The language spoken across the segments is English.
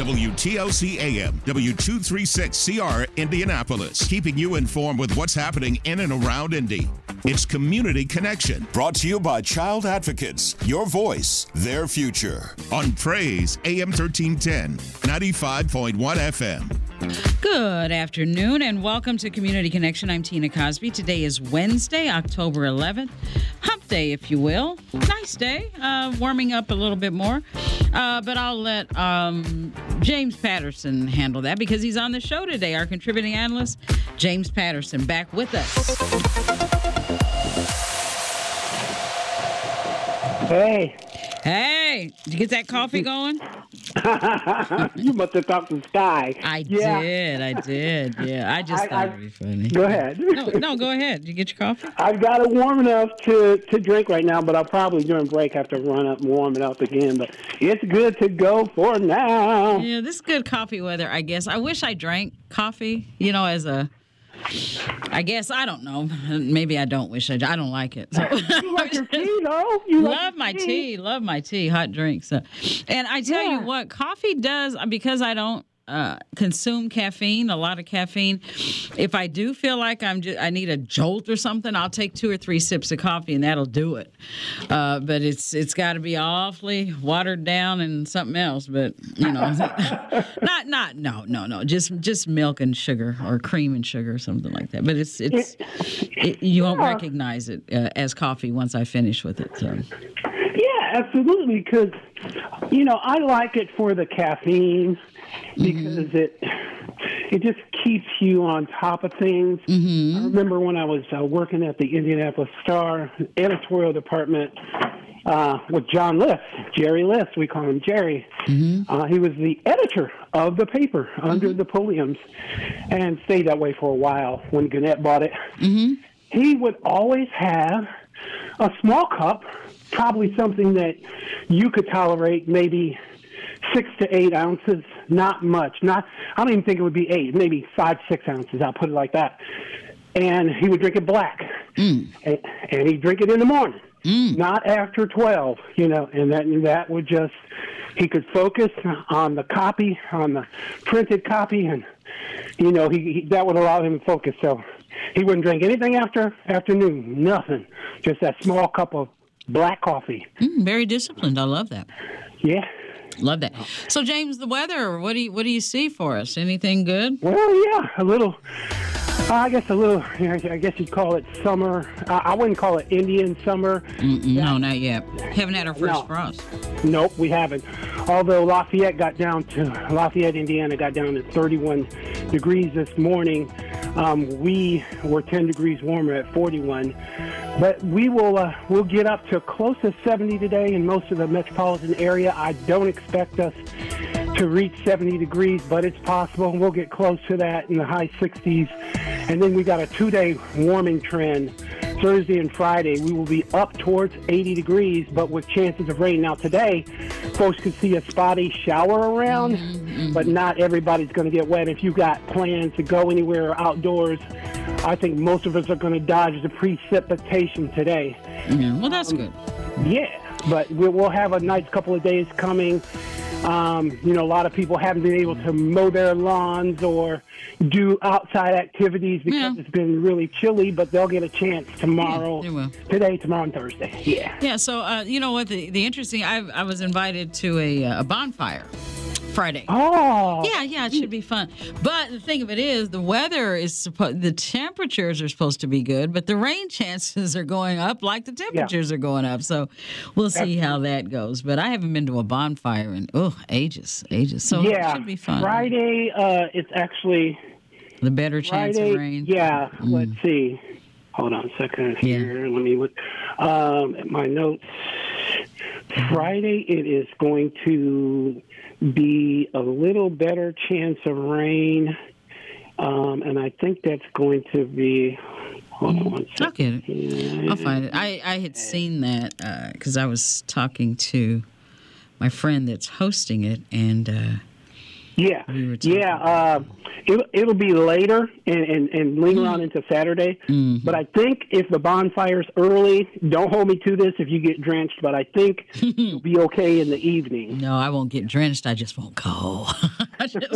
WTLC AM, W236CR, Indianapolis, keeping you informed with what's happening in and around Indy. It's Community Connection. Brought to you by Child Advocates, your voice, their future. On Praise, AM 1310, 95.1 FM. Good afternoon and welcome to Community Connection. I'm Tina Cosby. Today is Wednesday, October 11th. Hump day, if you will. Nice day, uh, warming up a little bit more. Uh, but I'll let um, James Patterson handle that because he's on the show today. Our contributing analyst, James Patterson, back with us. Hey. Hey, did you get that coffee going? you must have talked to Sky. I yeah. did. I did. Yeah, I just I- thought I- it'd be funny. Go ahead. No, no, go ahead. Did you get your coffee? I've got it warm enough to, to drink right now, but I'll probably during break have to run up and warm it up again. But it's good to go for now. Yeah, this is good coffee weather, I guess. I wish I drank coffee, you know, as a. I guess I don't know. Maybe I don't wish I. I don't like it. So. You like your tea, though? You love your my tea. Love my tea. Hot drinks. And I tell you what, coffee does because I don't uh, consume caffeine, a lot of caffeine. If I do feel like I'm, just, I need a jolt or something, I'll take two or three sips of coffee, and that'll do it. Uh, but it's it's got to be awfully watered down and something else. But you know, not not no no no, just just milk and sugar or cream and sugar or something like that. But it's it's it, you won't Yeah. recognize it uh, as coffee once I finish with it. So. Yeah, absolutely. Because you know, I like it for the caffeine because it it just keeps you on top of things. I remember when I was uh, working at the Indianapolis Star editorial department uh, with John List, Jerry List, we call him Jerry. Uh, he was the editor of the paper under the Pulliams and stayed that way for a while when Gannett bought it. He would always have a small cup, probably something that you could tolerate, maybe six to eight ounces, not much. Not, I don't even think it would be eight, maybe five, six ounces. I'll put it like that. And he would drink it black, and, and he'd drink it in the morning, not after twelve. You know, and that and that would just he could focus on the copy, on the printed copy, and you know he, he that would allow him to focus. So he wouldn't drink anything after afternoon, nothing, just that small cup of black coffee. Mm, very disciplined. I love that. Yeah. Love that. So, James, the weather. What do you what do you see for us? Anything good? Well, yeah, a little. Uh, I guess a little. I guess you'd call it summer. Uh, I wouldn't call it Indian summer. Mm, No, not yet. Haven't had our first No. frost. Nope, we haven't. Although Lafayette got down to Lafayette, Indiana, got down to 31 degrees this morning. Um, we were 10 degrees warmer at 41. But we will uh, we'll get up to close to 70 today in most of the metropolitan area. I don't expect us to reach 70 degrees, but it's possible. We'll get close to that in the high 60s. And then we got a two-day warming trend. Thursday and Friday, we will be up towards 80 degrees, but with chances of rain. Now, today, folks could see a spotty shower around, mm-hmm. but not everybody's going to get wet. If you've got plans to go anywhere outdoors, I think most of us are going to dodge the precipitation today. Yeah, well, that's good. Yeah, but we'll have a nice couple of days coming. Um, you know, a lot of people haven't been able to mow their lawns or do outside activities because Yeah. it's been really chilly, but they'll get a chance tomorrow, they will. today, tomorrow, and Thursday. Yeah. Yeah. So, uh, you know what? The the interesting. I I was invited to a uh, a bonfire Friday. Oh. Yeah, yeah, it should be fun. But the thing of it is, the weather is supposed, the temperatures are supposed to be good, but the rain chances are going up like the temperatures are going up. So we'll see how that goes. But I haven't been to a bonfire in, oh, ages, ages. So it yeah. should be fun. Friday, uh, it's actually The better chance Friday. of rain. Yeah. Let's see. Hold on a second Yeah. here. Let me look. Um, my notes. Friday, it is going to be a little better chance of rain, um, and I think that's going to be. Hold on one I'll second. get it. I'll find it. I, I had seen that because I was talking to my friend that's hosting it, and uh, Yeah, We yeah. Uh, it, it'll be later and, and, and linger Mm. on into Saturday. Mm-hmm. But I think if the bonfire's early, don't hold me to this if you get drenched, but I think you'll be okay in the evening. No, I won't get drenched. I just won't go. I just,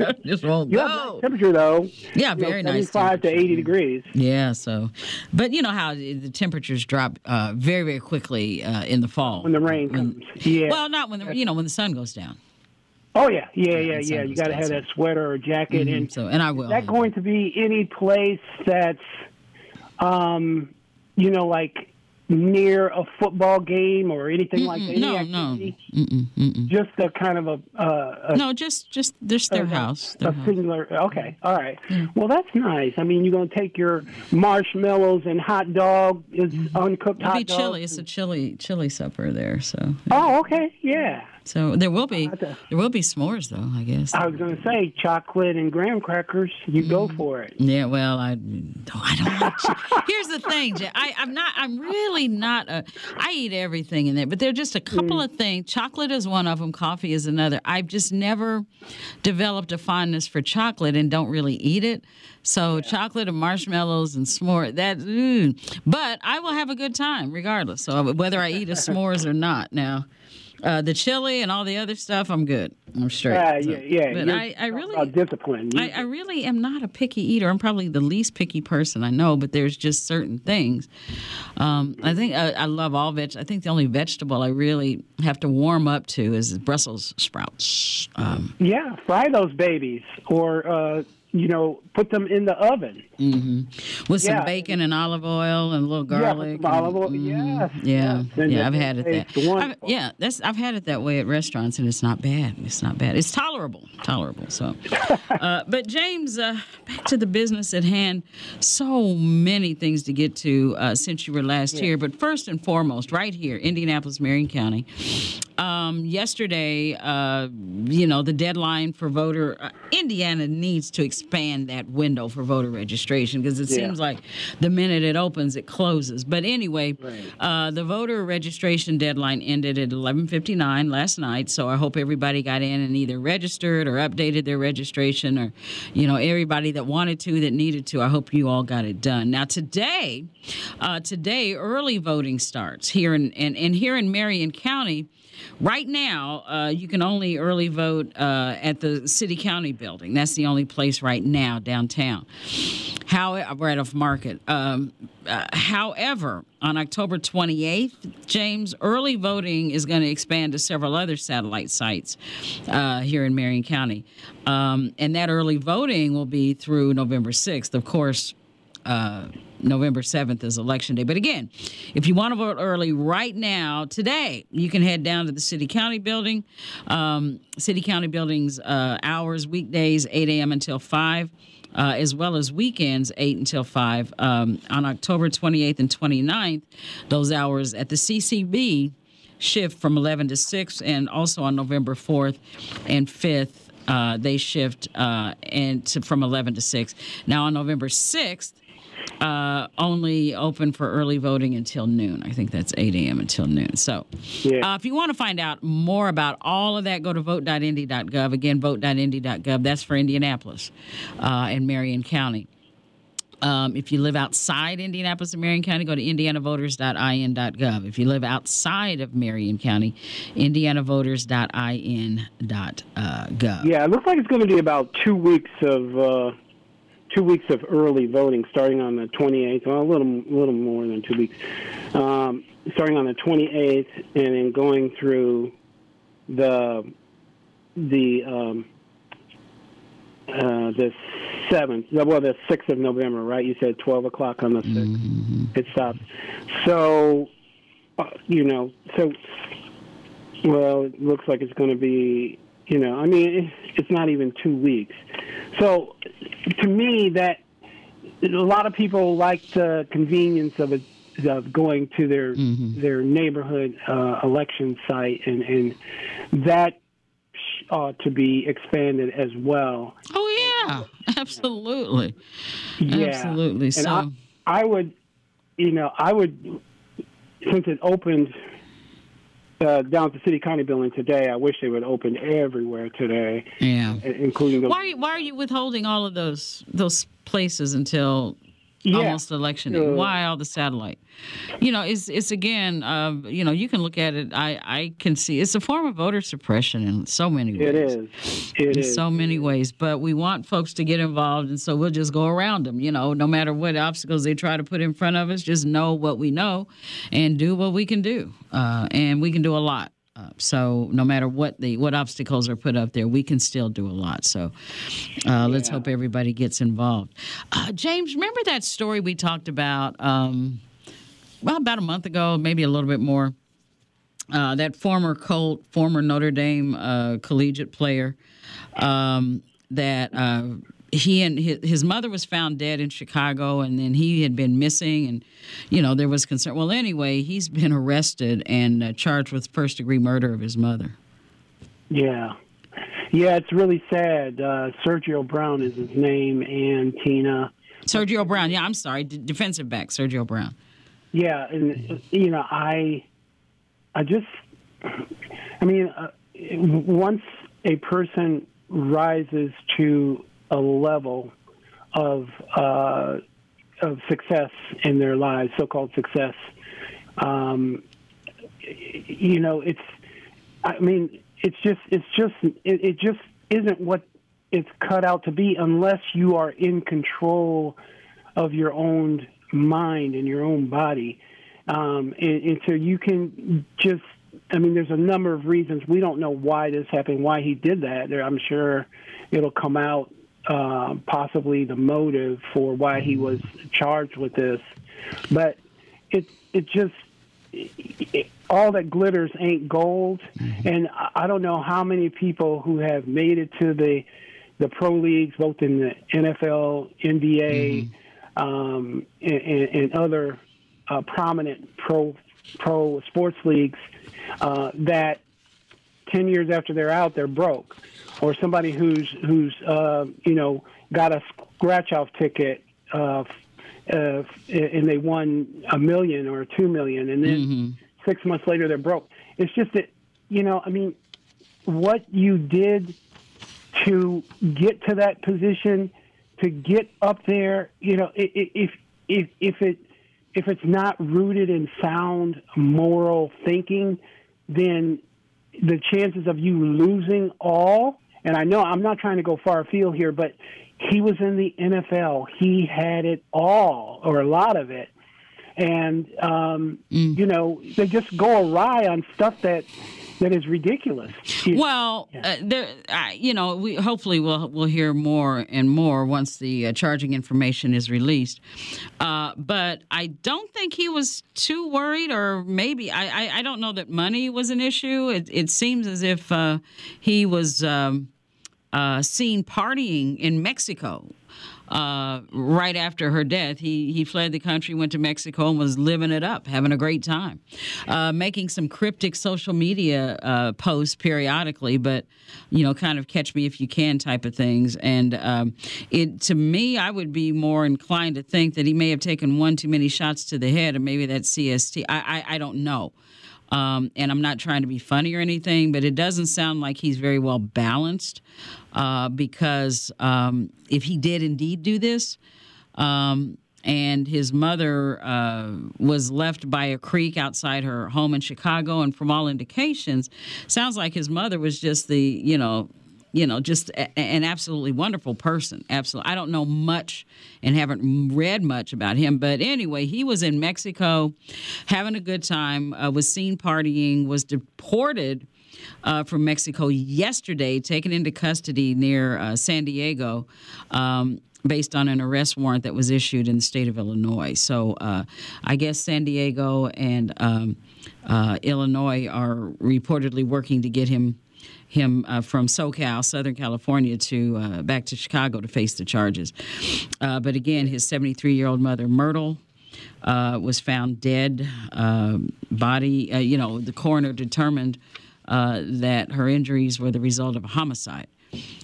I just won't You have go. nice temperature though. Yeah, You know, very nice 75 to 80 degrees. Yeah, so, but you know how the temperatures drop uh, very, very quickly uh, in the fall When the rain When- comes. Yeah. Well, not when the you know when the sun goes down. Oh yeah, yeah, yeah, yeah. You got to have that sweater or jacket. And So, and I will. is that going to be any place that's, um, you know, like near a football game or anything like that? No, no. Mm-mm, mm-mm. Just a kind of a, uh, a no, just just just their a- house. A house. singular. Okay, all right. Well, that's nice. I mean, you're going to take your marshmallows and hot dog, is uncooked It'll hot be chilly. It's a chilly chilly supper there. So, Oh, okay, yeah. So there will be there will be s'mores though. I guess. I was going to say chocolate and graham crackers. You go for it. Yeah, well, I, I don't like. ch- Here's the thing, Jay. I, I'm not. I'm really not a. I eat everything in there, but there are just a couple Mm. of things. Chocolate is one of them. Coffee is another. I've just never developed a fondness for chocolate and don't really eat it. So chocolate and marshmallows and s'more. That, ooh. but I will have a good time regardless. So whether I eat a s'mores or not. Now, uh, the chili and all the other stuff, I'm good. I'm straight. Yeah, So- yeah, yeah. But I, I really, about discipline. I, I really am not a picky eater. I'm probably the least picky person I know, but there's just certain things. Um, I think I, I love all veg. I think the only vegetable I really have to warm up to is Brussels sprouts. Um, yeah, fry those babies, or uh, you know, put them in the oven. with some Yeah. bacon and olive oil and a little Yeah, garlic. some olive oil. and- Yes. Yeah, yes. Yeah, I've had it that. I've, yeah, that's I've had it that way at restaurants, and it's not bad. It's not bad. It's tolerable, tolerable. So, uh, but James, uh, back to the business at hand. So many things to get to uh, since you were last here, but first and foremost, right here, Indianapolis, Marion County. Um, yesterday, uh, you know, the deadline for voter, uh, Indiana needs to expand that window for voter registration because it Yeah. seems like the minute it opens, it closes. But anyway, uh, the voter registration deadline ended at 11:59 last night. So I hope everybody got in and either registered or updated their registration, or you know, everybody that wanted to, that needed to. I hope you all got it done. Now today, uh, today early voting starts here in and, and here in Marion County. Right now, uh, you can only early vote uh, at the city county building. That's the only place right now downtown. How right off Market. Um, uh, however, on October 28th, James, early voting is going to expand to several other satellite sites uh, here in Marion County, um, and that early voting will be through November 6th. Of course, uh, November 7th is election day. But again, if you want to vote early right now, today, you can head down to the city county building. Um, city county buildings uh, hours, weekdays, 8 a.m. until 5. Uh, as well as weekends, 8 until 5. Um, on October 28th and 29th, those hours at the CCB shift from 11 to 6, and also on November 4th and 5th, uh, they shift uh, and to, from 11 to 6. Now on November 6th, uh, only open for early voting until noon. I think that's 8 a.m. until noon. So, Yeah. uh, if you want to find out more about all of that, go to vote.indy.gov. Again, vote.indy.gov. That's for Indianapolis uh, and Marion County. Um, if you live outside Indianapolis and Marion County, go to indianavoters.in.gov. If you live outside of Marion County, indianavoters.in.gov. Yeah, it looks like it's going to be about two weeks of uh, two weeks of early voting, starting on the 28th. Well, a little little more than two weeks, um, starting on the 28th, and then going through the the um, uh, the seventh, well, the sixth of November, right? You said 12 o'clock on the 6th. It stops. So, uh, you know, so well, it looks like it's going to be, you know, I mean, it's not even two weeks. So, to me, that a lot of people like the convenience of it, of going to their their neighborhood uh, election site, and and that ought to be expanded as well. Oh, yeah, absolutely. Yeah. Absolutely. And So- I, I would, you know, I would, since it opened uh, down at the city county building today. I wish they would open everywhere today. Yeah, including the. Why are you, why are you withholding all of those those places until yeah. almost election day? Uh, why all the satellite? You know, it's it's again, uh, you know, you can look at it. I I can see it's a form of voter suppression in so many ways. It is. It in is. so many ways. But we want folks to get involved, and so we'll just go around them. You know, no matter what obstacles they try to put in front of us, just know what we know, and do what we can do, uh, and we can do a lot. Uh, so no matter what the what obstacles are put up there, we can still do a lot. So uh, let's hope everybody gets involved. Uh, James, remember that story we talked about? Um, well, about a month ago, maybe a little bit more. Uh, that former Colt, former Notre Dame uh, collegiate player, um, that uh, he and his, his, mother was found dead in Chicago, and then he had been missing, and you know there was concern. Well, anyway, he's been arrested and uh, charged with first degree murder of his mother. Yeah, yeah, it's really sad. Uh, Sergio Brown is his name, and Tina. Sergio Brown. Yeah, I'm sorry, D- defensive back Sergio Brown. Yeah, and you know, I, I just, I mean, uh, once a person rises to a level of uh, of success in their lives, so-called success, um, you know, it's, I mean, it's just, it's just, it, it just isn't what it's cut out to be unless you are in control of your own mind and your own body. Um, and, and so you can just, I mean, there's a number of reasons. We don't know why this happened, why he did that. I'm sure it'll come out, uh, possibly the motive for why he was charged with this. But it, it just, it, all that glitters ain't gold. Mm-hmm. And I don't know how many people who have made it to the, the pro leagues, both in the NFL, NBA, mm-hmm um, and, and, other uh, prominent pro pro sports leagues uh, that ten years after they're out they're broke, or somebody who's who's uh, you know got a scratch off ticket. Uh, uh, and they won a million or two million, and then mm-hmm. six months later they're broke. It's just that, you know, I mean, what you did to get to that position to get up there, you know, if if if it if it's not rooted in sound moral thinking, then the chances of you losing all, and I know I'm not trying to go far afield here, but he was in the NFL. He had it all, or a lot of it. And, um, mm. you know, they just go awry on stuff that that is ridiculous. Well, yeah. uh, there, uh, you know, we hopefully we'll we'll hear more and more once the uh, charging information is released. Uh, but I don't think he was too worried, or maybe I, I, I don't know that money was an issue. It, it seems as if uh, he was. Um, uh, seen partying in Mexico uh, right after her death. He he fled the country, went to Mexico, and was living it up, having a great time, uh, making some cryptic social media uh, posts periodically, but you know, kind of catch me if you can type of things. And um, it to me, I would be more inclined to think that he may have taken one too many shots to the head, or maybe that CTE. I I, I don't know. Um, and I'm not trying to be funny or anything, but it doesn't sound like he's very well balanced uh, because um, if he did indeed do this, um, and his mother uh, was left by a creek outside her home in Chicago, and from all indications, sounds like his mother was just the you know you know, just a, an absolutely wonderful person. Absolutely. I don't know much and haven't read much about him, but anyway, he was in Mexico having a good time, uh, was seen partying, was deported. Uh, from Mexico yesterday, taken into custody near uh, San Diego, um, based on an arrest warrant that was issued in the state of Illinois. So uh, I guess San Diego and um, uh, Illinois are reportedly working to get him him uh, from SoCal, Southern California, to uh, back to Chicago to face the charges. Uh, but again, his 73 year old mother, Myrtle, uh, was found dead. Um, body, uh, you know, the coroner determined uh, that her injuries were the result of a homicide.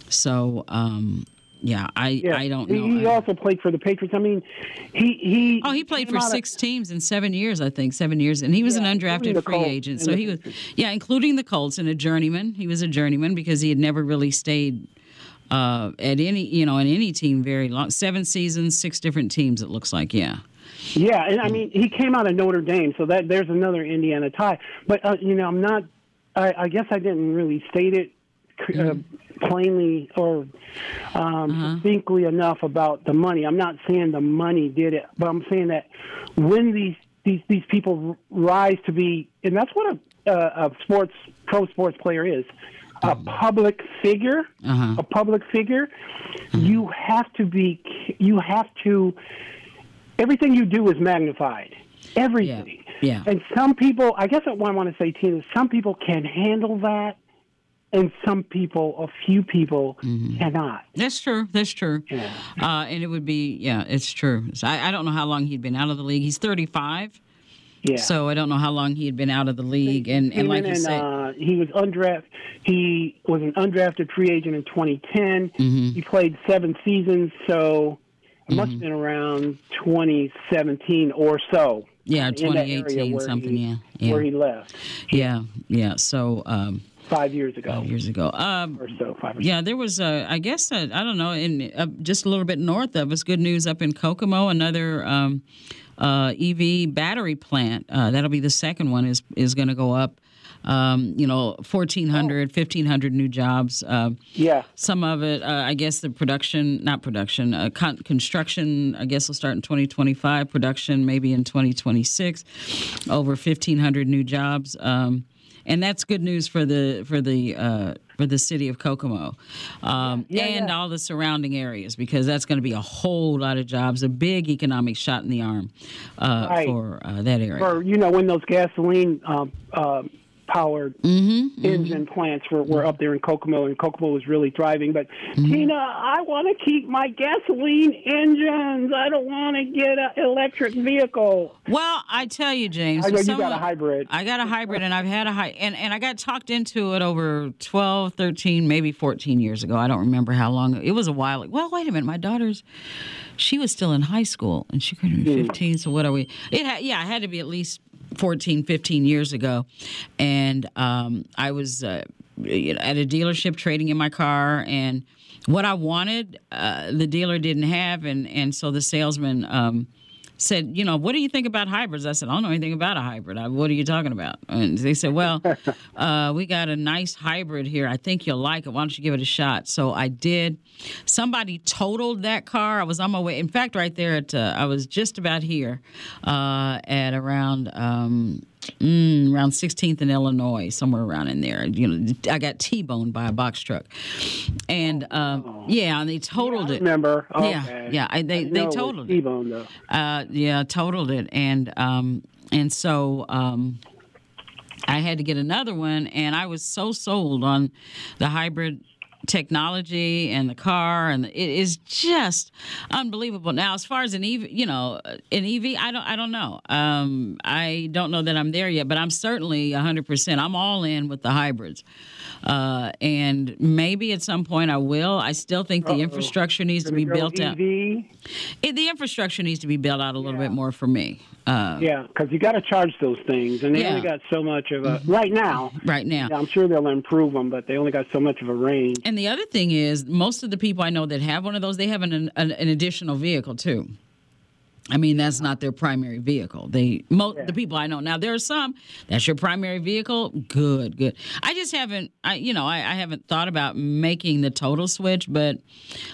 So, um, yeah, I Yeah. I don't know. He, also played for the Patriots. I mean, he he. Oh, he played for out of- six teams in seven years, I think, seven years, and he was Yeah, an undrafted free agent. So he was, yeah, including the Colts and a journeyman. He was a journeyman because he had never really stayed uh, at any, you know, in any team very long. Seven seasons, six different teams. It looks like, yeah. Yeah, and I mean, he came out of Notre Dame, so that there's another Indiana tie. But uh, you know, I'm not. I, I guess I didn't really state it uh, plainly or um, uh-huh. distinctly enough about the money. I'm not saying the money did it, but I'm saying that when these these these people rise to be, and that's what a, a, a sports pro sports player is. A mm-hmm. public figure, uh-huh. a public figure, mm-hmm. you have to be, you have to everything you do is magnified. Everything. Yeah. And some people, I guess what I want to say, Tina, is some people can handle that, and some people, a few people, Mm-hmm. cannot. That's true. That's true. Yeah. Uh, and it would be, yeah, it's true. So I, I don't know how long he'd been out of the league. He's 35, Yeah. so I don't know how long he had been out of the league. And, and like you and, said, uh, he was undrafted. He was an undrafted free agent in 2010. Mm-hmm. He played seven seasons, so it must have been around 2017 or so. Yeah, in that area 2018 something, he- yeah, yeah. Where he left yeah, yeah. So um, five years ago years ago. Um, or so. Five or Yeah, there was a, I guess, I don't know, in uh, just a little bit north of us. Good news up in Kokomo, another um, uh, EV battery plant. Uh, that'll be the second one is is going to go up. Um, you know, 1,400, 1,500 new jobs. Uh, Yeah. some of it, uh, I guess, the production, not production, uh, con- construction, I guess, will start in 2025. Production maybe in 2026. Over 1,500 new jobs. Um, and that's good news for the for the uh, for the city of Kokomo, um, Yeah, and yeah. all the surrounding areas because that's going to be a whole lot of jobs, a big economic shot in the arm uh, Right. for uh, that area. or you know when those gasoline um, uh, powered Mm-hmm, engine plants were, were up there in Kokomo, and Kokomo was really thriving. But Mm-hmm. Tina, I want to keep my gasoline engines. I don't want to get an electric vehicle. Well, I tell you, James. I know you got a hybrid. I got a hybrid, and I've had a high, and, and I got talked into it over 12, 13, maybe 14 years ago. I don't remember how long. It was a while. Well, wait a minute. My daughter's, she was still in high school, and she couldn't be 15. So what are we? It had, yeah, it had to be at least 14, 15 years ago. And um, I was uh, at a dealership trading in my car, and what I wanted, uh, the dealer didn't have, and and so the salesman. Um, said, you know, what do you think about hybrids? I said, I don't know anything about a hybrid. I, what are you talking about? And they said, well, uh, we got a nice hybrid here. I think you'll like it. Why don't you give it a shot? So I did. Somebody totaled that car. I was on my way. In fact, right there at, uh, I was just about here uh, at around. Um, Mm, around 16th in Illinois, somewhere around in there. You know, I got T-boned by a box truck, and um, yeah, and they totaled it. Remember? Yeah, Okay. yeah, I- they- didn't they know it was totaled it. T-bone though. Uh, yeah, totaled it, and um, and so um, I had to get another one, and I was so sold on the hybrid technology and the car, and it is just unbelievable. Now, as far as an EV, you know, an EV, I don't, I don't know. Um, I don't know that I'm there yet, but I'm certainly 100. percent I'm all in with the hybrids. Uh, and maybe at some point I will. I still think the infrastructure needs to be built out. It, the infrastructure needs to be built out a little bit more for me uh, Yeah, because you got to charge those things, and they Yeah. Mm-hmm. only got so much of a right now. right now. I'm sure they'll improve them, but they only got so much of a range. And the other thing is, most of the people I know that have one of those, they have an, an, an additional vehicle too. I mean, that's not their primary vehicle. They, mo- the people I know now, there are some that's your primary vehicle. Good, good. I just haven't, I, you know, I, I haven't thought about making the total switch. But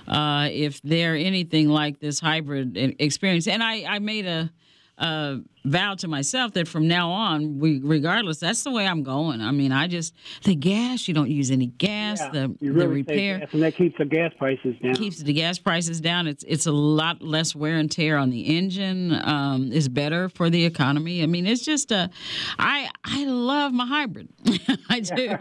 uh, if they're anything like this hybrid experience, and I, I made a, uh, vow to myself that from now on, we, regardless, that's the way I'm going. I mean, I just the gas. You don't use any gas. Yeah, the you really save repair gas, and that keeps the gas prices down. keeps the gas prices down. It's it's a lot less wear and tear on the engine. Um, it's better for the economy. I mean, it's just a. I I love my hybrid. I do.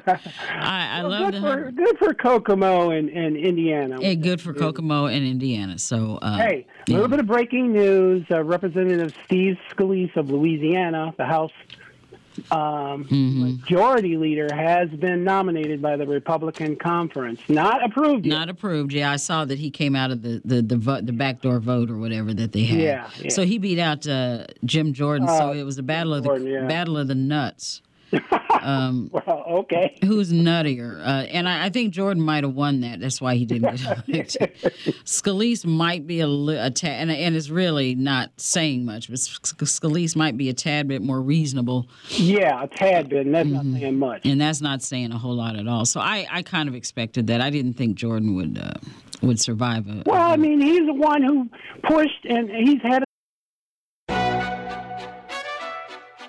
I, I love good the for good for Kokomo and, and Indiana. Good for Kokomo and Indiana. So uh, Hey, a yeah. little bit of breaking news. Uh, Representative Steve Scalise of Louisiana, the House um, Mm-hmm. majority leader has been nominated by the Republican conference, not approved yet. Not approved. Yeah, I saw that he came out of the the the, vote, the backdoor vote or whatever that they had. Yeah, yeah. So he beat out uh, Jim Jordan. so Uh, it was a battle of Jordan, the yeah. battle of the nuts. well, okay. Who's nuttier? Uh, and I, I think Jordan might have won that. That's why he didn't get elected. Scalise might be a, a tad, and, and it's really not saying much, but Scalise might be a tad bit more reasonable, Yeah, a tad bit, and that's not saying much. and that's not saying a whole lot at all. So I, I kind of expected that. I didn't think Jordan would uh, would survive a. Well, I mean, he's the one who pushed, and he's had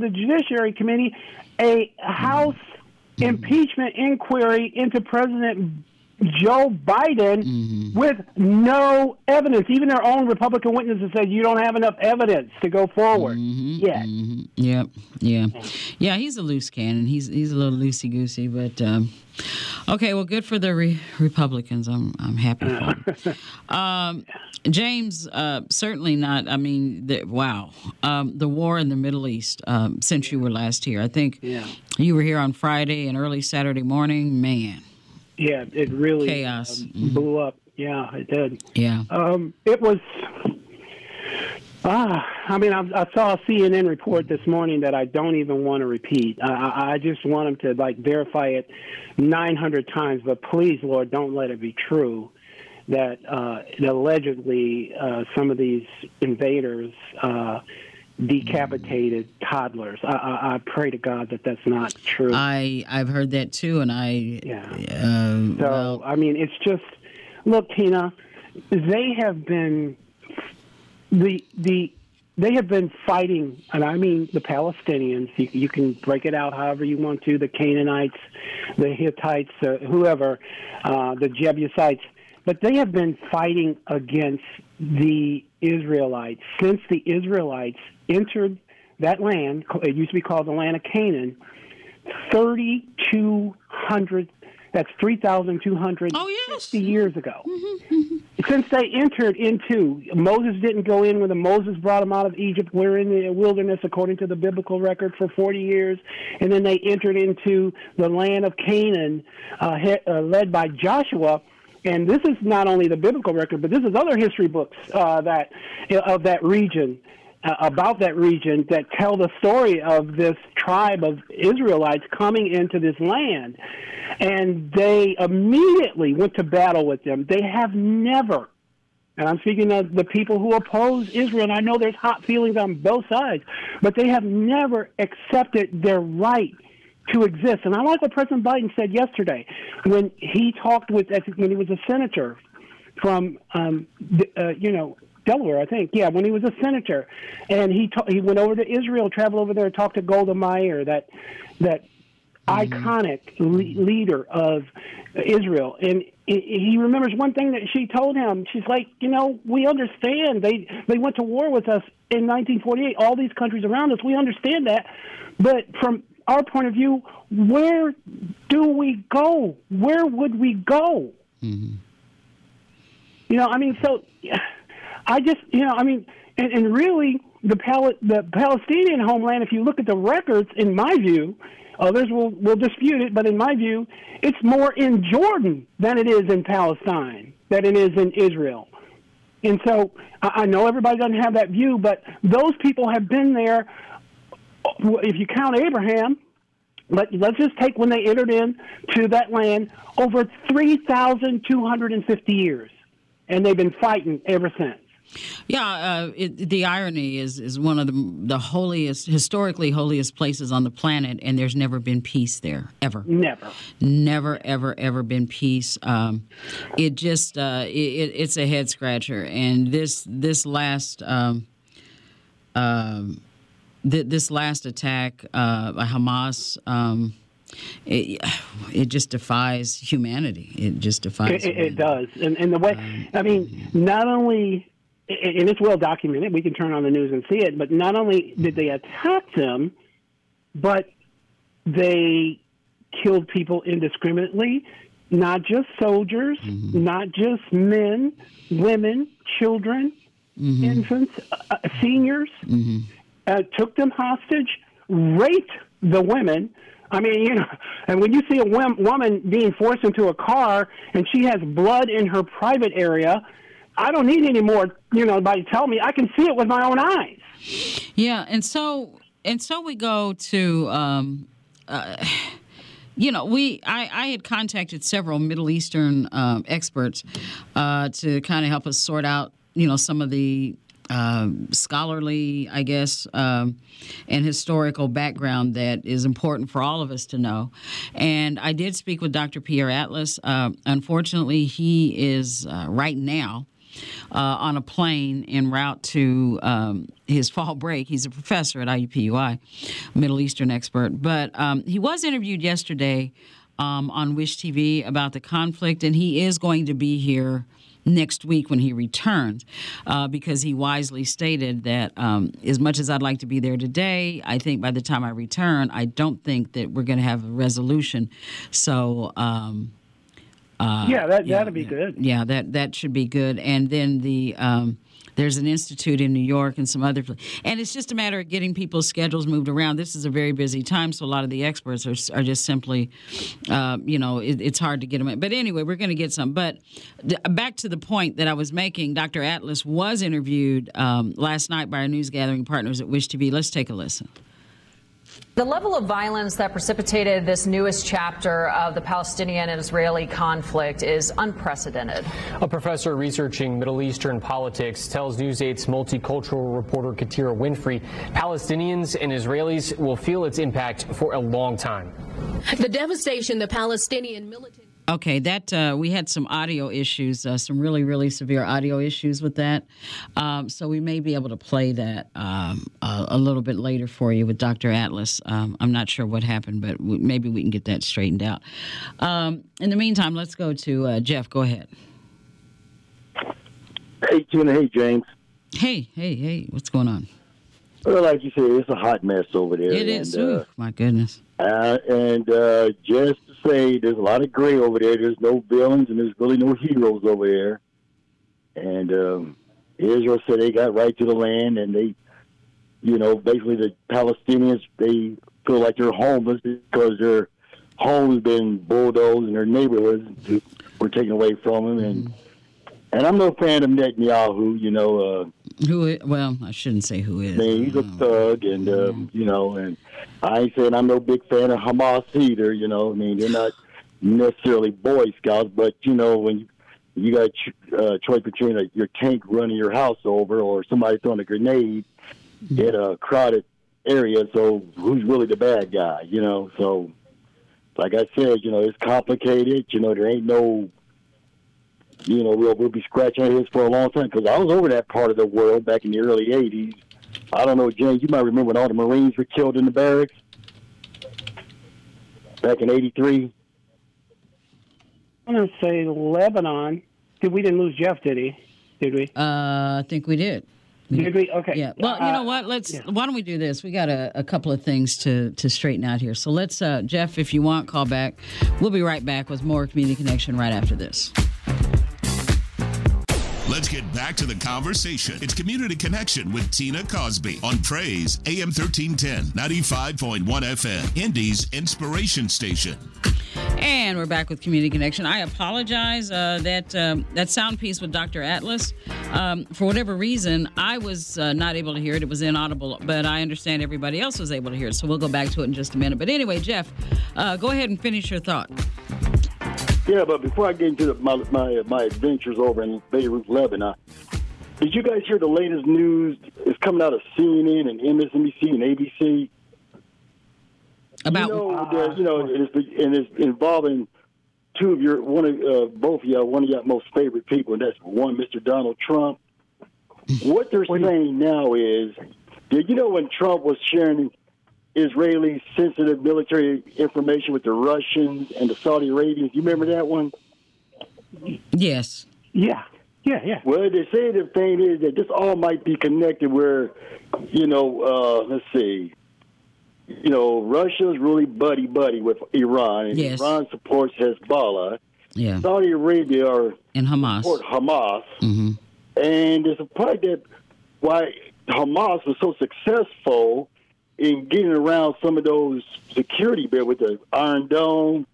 The Judiciary Committee a House impeachment inquiry into President Joe Biden with no evidence. Even their own Republican witnesses said you don't have enough evidence to go forward yet. Yep. Yeah. Yeah. He's a loose cannon. He's he's a little loosey goosey, but um, okay. Well, good for the re- Republicans. I'm I'm happy for them. um, James, uh, certainly not. I mean, the, wow. Um, the war in the Middle East. Um, since you were last here, I think Yeah. you were here on Friday and early Saturday morning. Man. Yeah, it really Chaos. um, blew up. Yeah, it did. Yeah. Um, it was. Ah, I mean, I, I saw a CNN report this morning that I don't even want to repeat. I, I I just want them to like verify it 900 times, but please, Lord, don't let it be true that uh, allegedly uh, some of these invaders uh, decapitated toddlers. I, I, I pray to God that that's not true. I I've heard that too, and I. Yeah. Uh, So well, I mean, it's just look, Tina. They have been the the they have been fighting, and I mean the Palestinians. You, you can break it out however you want to. The Canaanites, the Hittites, uh, whoever, uh, the Jebusites, but they have been fighting against the Israelites since the Israelites entered that land. It used to be called the land of Canaan. 3,200, that's 3,200 Oh, yes. years ago. Since they entered into, Moses didn't go in when the Moses brought them out of Egypt. We're in the wilderness according to the biblical record for 40 years. And then they entered into the land of Canaan, uh, he, uh, led by Joshua. And this is not only the biblical record, but this is other history books uh, that of that region uh, about that region that tell the story of this tribe of Israelites coming into this land. And they immediately went to battle with them. They have never, and I'm speaking of the people who oppose Israel, and I know there's hot feelings on both sides, but they have never accepted their right to exist. And I like what President Biden said yesterday when he talked with, when he was a senator from, um, uh, you know, Delaware, I think. Yeah, when he was a senator, and he ta- he went over to Israel, traveled over there, and talked to Golda Meir, that that mm-hmm. iconic le- leader of Israel, and he- he remembers one thing that she told him. She's like, you know, we understand they they went to war with us in 1948. All these countries around us, we understand that, but from our point of view, where do we go? Where would we go? Mm-hmm. You know, I mean, so I just, you know, I mean, and, and really, the Pal- the Palestinian homeland. If you look at the records, in my view, others will will dispute it, but in my view, it's more in Jordan than it is in Palestine, than it is in Israel. And so I know everybody doesn't have that view, but those people have been there. If you count Abraham, Let, let's just take when they entered in to that land over 3,250 years, and they've been fighting ever since. Yeah, uh, it, the irony is is one of the the holiest, historically holiest places on the planet, and there's never been peace there ever. Never, never, ever, ever been peace. Um, it just uh, it, it's a head scratcher, and this this last. Um, um, th- this last attack uh, by Hamas, um, it, it just defies humanity. It just defies. It, it does, and, and the way I mean, not only and it's well documented. We can turn on the news and see it. But not only did they attack them, but they killed people indiscriminately. Not just soldiers, mm-hmm. not just men, women, children, mm-hmm. infants, uh, seniors. Mm-hmm. Uh, took them hostage, raped the women. I mean, you know, and when you see a woman being forced into a car and she has blood in her private area, I don't need any more, you know, by tell me. I can see it with my own eyes. Yeah, and so and so we go to. Um, uh, you know, we I, I had contacted several Middle Eastern um, experts uh, to kind of help us sort out, you know, some of the uh, scholarly, I guess, um, and historical background that is important for all of us to know. And I did speak with Dr. Pierre Atlas. Uh, unfortunately, he is uh, right now uh, on a plane en route to um, his fall break. He's a professor at IUPUI, Middle Eastern expert. But um, he was interviewed yesterday um, on Wish TV about the conflict, and he is going to be here next week when he returns, uh, because he wisely stated that um, as much as I'd like to be there today, I think by the time I return, I don't think that we're going to have a resolution. So. Um, uh, yeah, that that'd be good. Yeah, that that should be good. And then the um, there's an institute in New York and some other, and it's just a matter of getting people's schedules moved around. This is a very busy time, so a lot of the experts are, are just simply, uh, you know, it, it's hard to get them. In. But anyway, we're going to get some. But th- back to the point that I was making, Dr. Atlas was interviewed um, last night by our news gathering partners at Wish TV. Let's take a listen. The level of violence that precipitated this newest chapter of the Palestinian and Israeli conflict is unprecedented. A professor researching Middle Eastern politics tells News 8's multicultural reporter Katira Winfrey Palestinians and Israelis will feel its impact for a long time. The devastation the Palestinian military Okay, that uh, we had some audio issues, uh, some really, really severe audio issues with that. Um, so we may be able to play that um, a, a, little bit later for you with Dr. Atlas. Um, I'm not sure what happened, but we, maybe we can get that straightened out. Um, in the meantime, let's go to uh, Jeff. Go ahead. Hey, Tina. Hey, James. Hey, hey, hey. What's going on? Well, like you said, it's a hot mess over there. It is. And, uh, my goodness. Uh, and uh, just say, there's a lot of gray over there. There's no villains and there's really no heroes over there. And um, Israel said they got right to the land, and they, you know, basically the Palestinians they feel like they're homeless because their homes been bulldozed and their neighborhoods were taken away from them. And mm-hmm. And I'm no fan of Netanyahu. You know. Uh, who? Is, well, I shouldn't say who is. I mean, he's a thug, and um, you know, and I ain't saying I'm no big fan of Hamas either. You know, I mean, they're not necessarily Boy Scouts, but you know, when you, you got uh, choice between a, your tank running your house over or somebody throwing a grenade mm-hmm. in a crowded area, so who's really the bad guy? You know, so like I said, you know, it's complicated. You know, there ain't no you know, we'll, we'll be scratching our heads for a long time because I was over that part of the world back in the early 80s. I don't know, James, you might remember when all the Marines were killed in the barracks back in 83. I'm going to say Lebanon. Did We didn't lose Jeff, did he? Did we? Uh, I think we did. Did we? Okay. Yeah. Well, you know uh, what? Let's. Yeah. Why don't we do this? We got a, a, couple of things to to straighten out here. So let's, uh, Jeff, if you want, call back. We'll be right back with more community connection right after this. Let's get back to the conversation. It's Community Connection with Tina Cosby on Praise AM 1310, 95.1 FM, Indy's Inspiration Station. And we're back with Community Connection. I apologize uh, that um, that sound piece with Dr. Atlas. Um, for whatever reason, I was uh, not able to hear it. It was inaudible, but I understand everybody else was able to hear it. So we'll go back to it in just a minute. But anyway, Jeff, uh, go ahead and finish your thought. Yeah, but before I get into the, my, my my adventures over in Beirut, Lebanon, did you guys hear the latest news? It's coming out of CNN and MSNBC and ABC. About you know, that, you know, and it's, and it's involving two of your one of uh, both of y'all, one of your most favorite people, and that's one, Mr. Donald Trump. what they're saying now is, did you know when Trump was sharing Israeli sensitive military information with the Russians and the Saudi Arabians? You remember that one? Yes. Yeah. Yeah, yeah. Well, they say the thing is that this all might be connected where, you know, uh, let's see, you know, Russia's really buddy buddy with Iran, and Yes. Iran supports Hezbollah. Yeah. Saudi Arabia are And Hamas. support Hamas, hmm and there's a part that why Hamas was so successful in getting around some of those security bit with the Iron Dome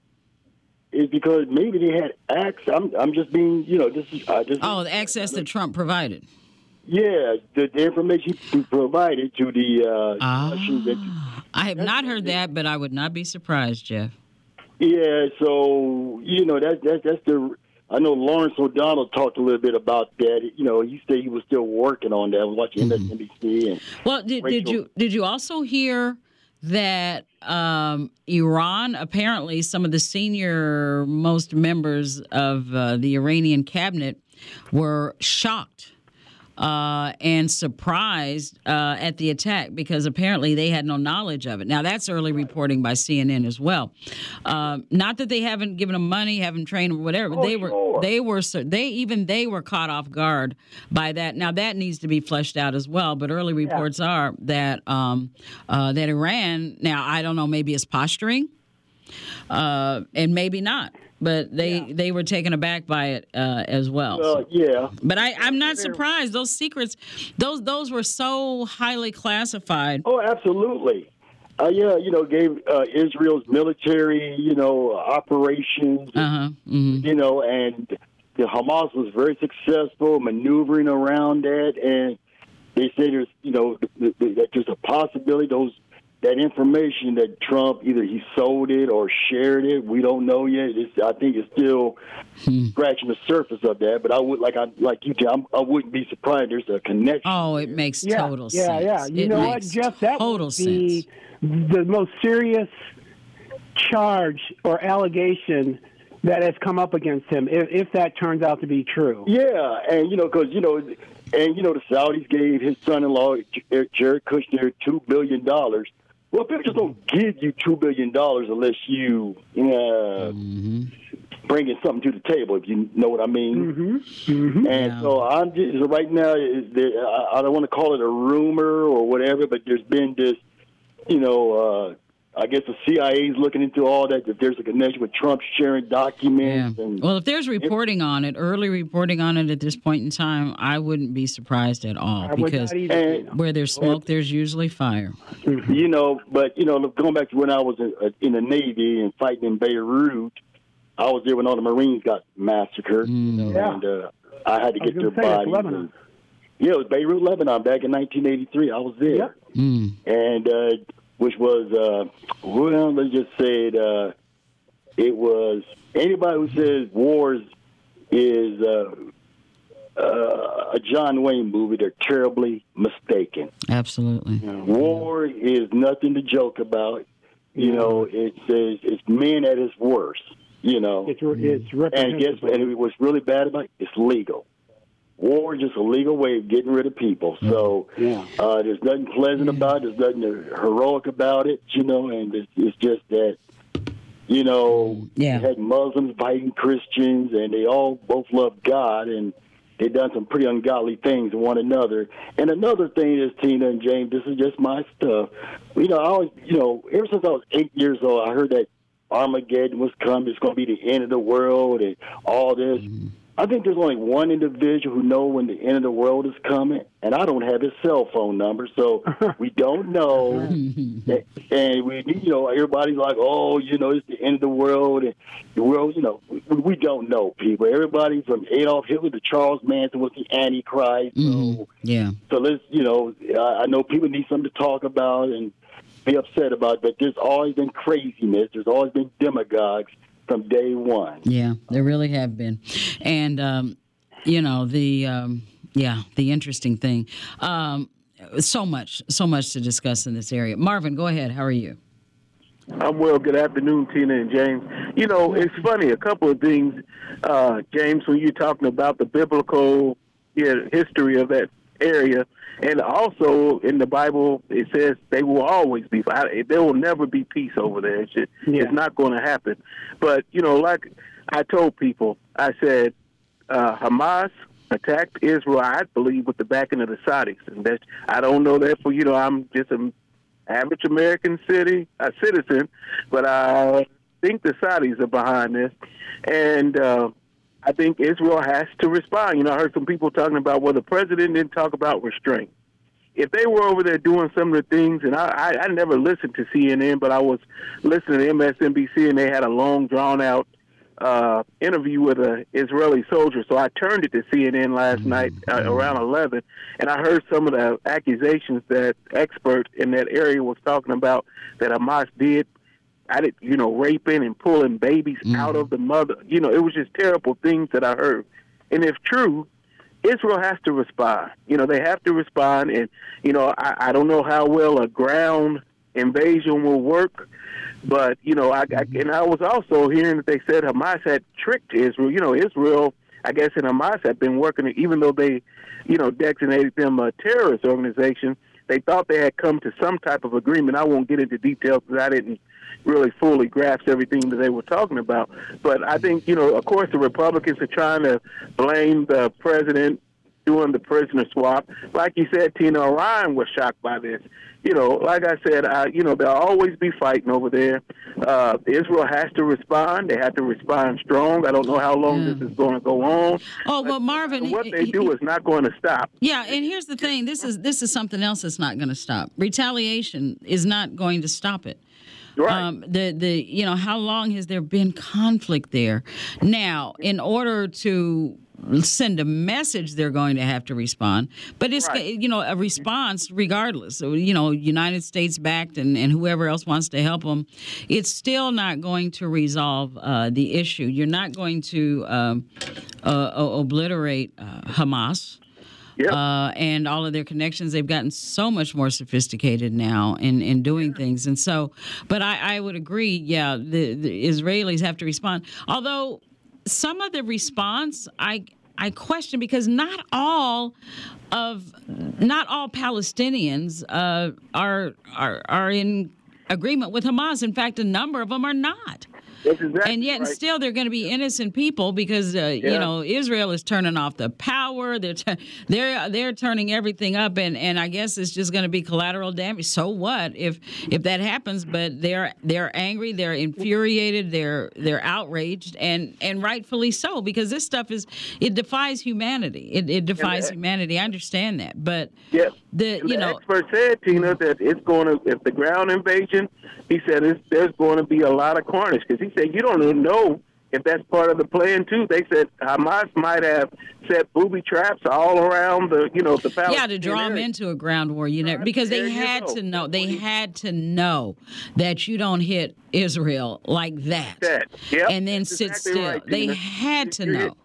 is because maybe they had access. I'm, I'm just being, you know, this is I just Oh, the access that Trump provided. yeah, the, the information he provided to the uh, Ah. That I have not heard that, but I would not be surprised, Jeff. Yeah, so you know that that that's the. I know Lawrence O'Donnell talked a little bit about that. You know, he said he was still working on that. I was watching MSNBC and Well, did, did you did you also hear that um, Iran apparently some of the senior most members of uh, the Iranian cabinet were shocked uh, and surprised uh, at the attack because apparently they had no knowledge of it. Now that's early reporting by CNN as well. Um, not that they haven't given them money, haven't trained them, whatever. Oh, they were sure. they were they even they were caught off guard by that. Now that needs to be fleshed out as well. But early reports are that um, uh, that Iran. Now I don't know. Maybe it's posturing, uh, and maybe not. But they they were taken aback by it uh, as well. uh, yeah, But I, I'm not surprised. Those secrets, those those were so highly classified. oh, absolutely. Uh, yeah, you know, gave uh, Israel's military, you know, operations, Uh huh. hmm you know, and the Hamas was very successful maneuvering around that, and they say there's, you know, th- th- that there's a possibility those that information that Trump either he sold it or shared it. We don't know yet. It's, I think it's still hmm. scratching the surface of that. But I would like I like you, Tim. I wouldn't be surprised. There's a connection. Oh, it makes Yeah, total yeah, sense. yeah. Yeah. You It know what, Jeff? That total would be sense. the most serious charge or allegation that has come up against him, if, if that turns out to be true. Yeah, and you know, because you know, and you know, the Saudis gave his son-in-law J- Jared Kushner two billion dollars. Well, people just don't give you two billion dollars unless you, uh, bringing something to the table. If you know what I mean. mhm mhm And Yeah. so I'm just right now. Is there, I, I don't want to call it a rumor or whatever, but there's been this, you know. I guess the CIA is looking into all that. If there's a connection with Trump sharing Yeah. documents, and Well, if there's reporting on it, early reporting on it at this point in time, I wouldn't be surprised at all I because and where there's smoke, there's usually fire. you know, but you know, going back to when I was in, uh, in the Navy and fighting in Beirut, I was there when all the Marines got massacred, Mm. Yeah. and uh, I had to I get their gonna say, that's bodies. Yeah, it was Beirut, Lebanon, back in 1983. I was there, Yep. Mm. and uh, which was uh, well, let's just say it. Uh, it was anybody who says wars is uh, uh, a John Wayne movie. They're terribly mistaken. Absolutely. War is nothing to joke about. You know, it's it's, it's men at its worst. You know, It's, it's and guess reprehensible. and what's really bad about it, it's legal. War is just a legal way of getting rid of people. So mm-hmm. Yeah. uh, there's nothing pleasant mm-hmm. about it. There's nothing heroic about it. You know, and it's, it's just that you know Yeah. you had Muslims fighting Christians, and they all both love God, and they done some pretty ungodly things to one another. And another thing is, Tina and James, this is just my stuff. You know, I always, you know, ever since I was eight years old, I heard that Armageddon was coming. It's going to be the end of the world and all this. Mm-hmm. I think there's only one individual who know when the end of the world is coming, and I don't have his cell phone number, so we don't know. and, and we, you know, everybody's like, "Oh, you know, it's the end of the world," and the world, you know, we, we don't know people. Everybody from Adolf Hitler to Charles Manson was the Antichrist. So, Mhm. Yeah. so let's, you know, I, I know people need something to talk about and be upset about, but there's always been craziness. There's always been demagogues from day one. Yeah, there really have been, and um, you know the um, yeah the interesting thing. Um, so much, so much to discuss in this area. Marvin, go ahead. How are you? I'm well. Good afternoon, Tina and James. You know, it's funny. A couple of things, uh, James, when you're talking about the biblical yeah, history of that area, and also in the Bible, it says they will always be. There will never be peace over there. It's, just, it's not going to happen. But you know, like I told people, I said uh, Hamas attacked Israel. I believe with the backing of the Saudis, and that I don't know that for you know. I'm just an average American city a citizen, but I think the Saudis are behind this, and uh, I think Israel has to respond. You know, I heard some people talking about well, the president didn't talk about restraint. If they were over there doing some of the things, and I, I, I never listened to CNN, but I was listening to MSNBC, and they had a long, drawn out uh, interview with a Israeli soldier. So I turned it to CNN last night uh, around 11, and I heard some of the accusations that expert in that area was talking about that Hamas did. I did, you know, raping and pulling babies mm-hmm. out of the mother. You know, it was just terrible things that I heard. And if true, Israel has to respond. You know, they have to respond. And, you know, I, I don't know how well a ground invasion will work. But you know, I, I mm-hmm. and I was also hearing that they said Hamas had tricked Israel. You know, Israel, I guess, and Hamas had been working, even though they, you know, designated them a terrorist organization. They thought they had come to some type of agreement. I won't get into details because I didn't really fully grasp everything that they were talking about. But I think, you know, of course, the Republicans are trying to blame the president doing the prisoner swap. Like you said, Tina Iran was shocked by this. You know, like I said, I, you know, there'll always be fighting over there. Uh, Israel has to respond. They have to respond strong. I don't know how long this is going to go on. Oh well, Marvin, What they do is not going to stop. Yeah, and here's the thing: this is this is something else that's not going to stop. Retaliation is not going to stop it. Right. Um, the the you know how long has there been conflict there? Now, in order to send a message, they're going to have to respond. But it's you know a response regardless. So you know, United States backed and, and whoever else wants to help them, it's still not going to resolve uh, the issue. You're not going to um, uh, obliterate uh, Hamas. Uh, and all of their connections, they've gotten so much more sophisticated now in, in doing things. And so, but I, I would agree, yeah, the, the Israelis have to respond. Although some of the response, I I question because not all of not all Palestinians uh, are are are in agreement with Hamas. In fact, a number of them are not. And yet, right. still, they're going to be innocent people because uh, you know Israel is turning off the power. They're tu- they're they're turning everything up, and, and I guess it's just going to be collateral damage. So what if if that happens? But they're they're angry, they're infuriated, they're they're outraged, and and rightfully so because this stuff is it defies humanity. It, it defies humanity. I understand that, but Yeah. the And you the know expert said, Tina, that it's going to, if the ground invasion, he said it's, there's going to be a lot of carnage because he said you don't know if that's part of the plan too. They said Hamas might have set booby traps all around the, you know, the Palestinian yeah, to draw them into a ground war, you know, because they had to know. They had to know that you don't hit Israel like that, That. Yep, and then that's sit exactly still. right, they had to know.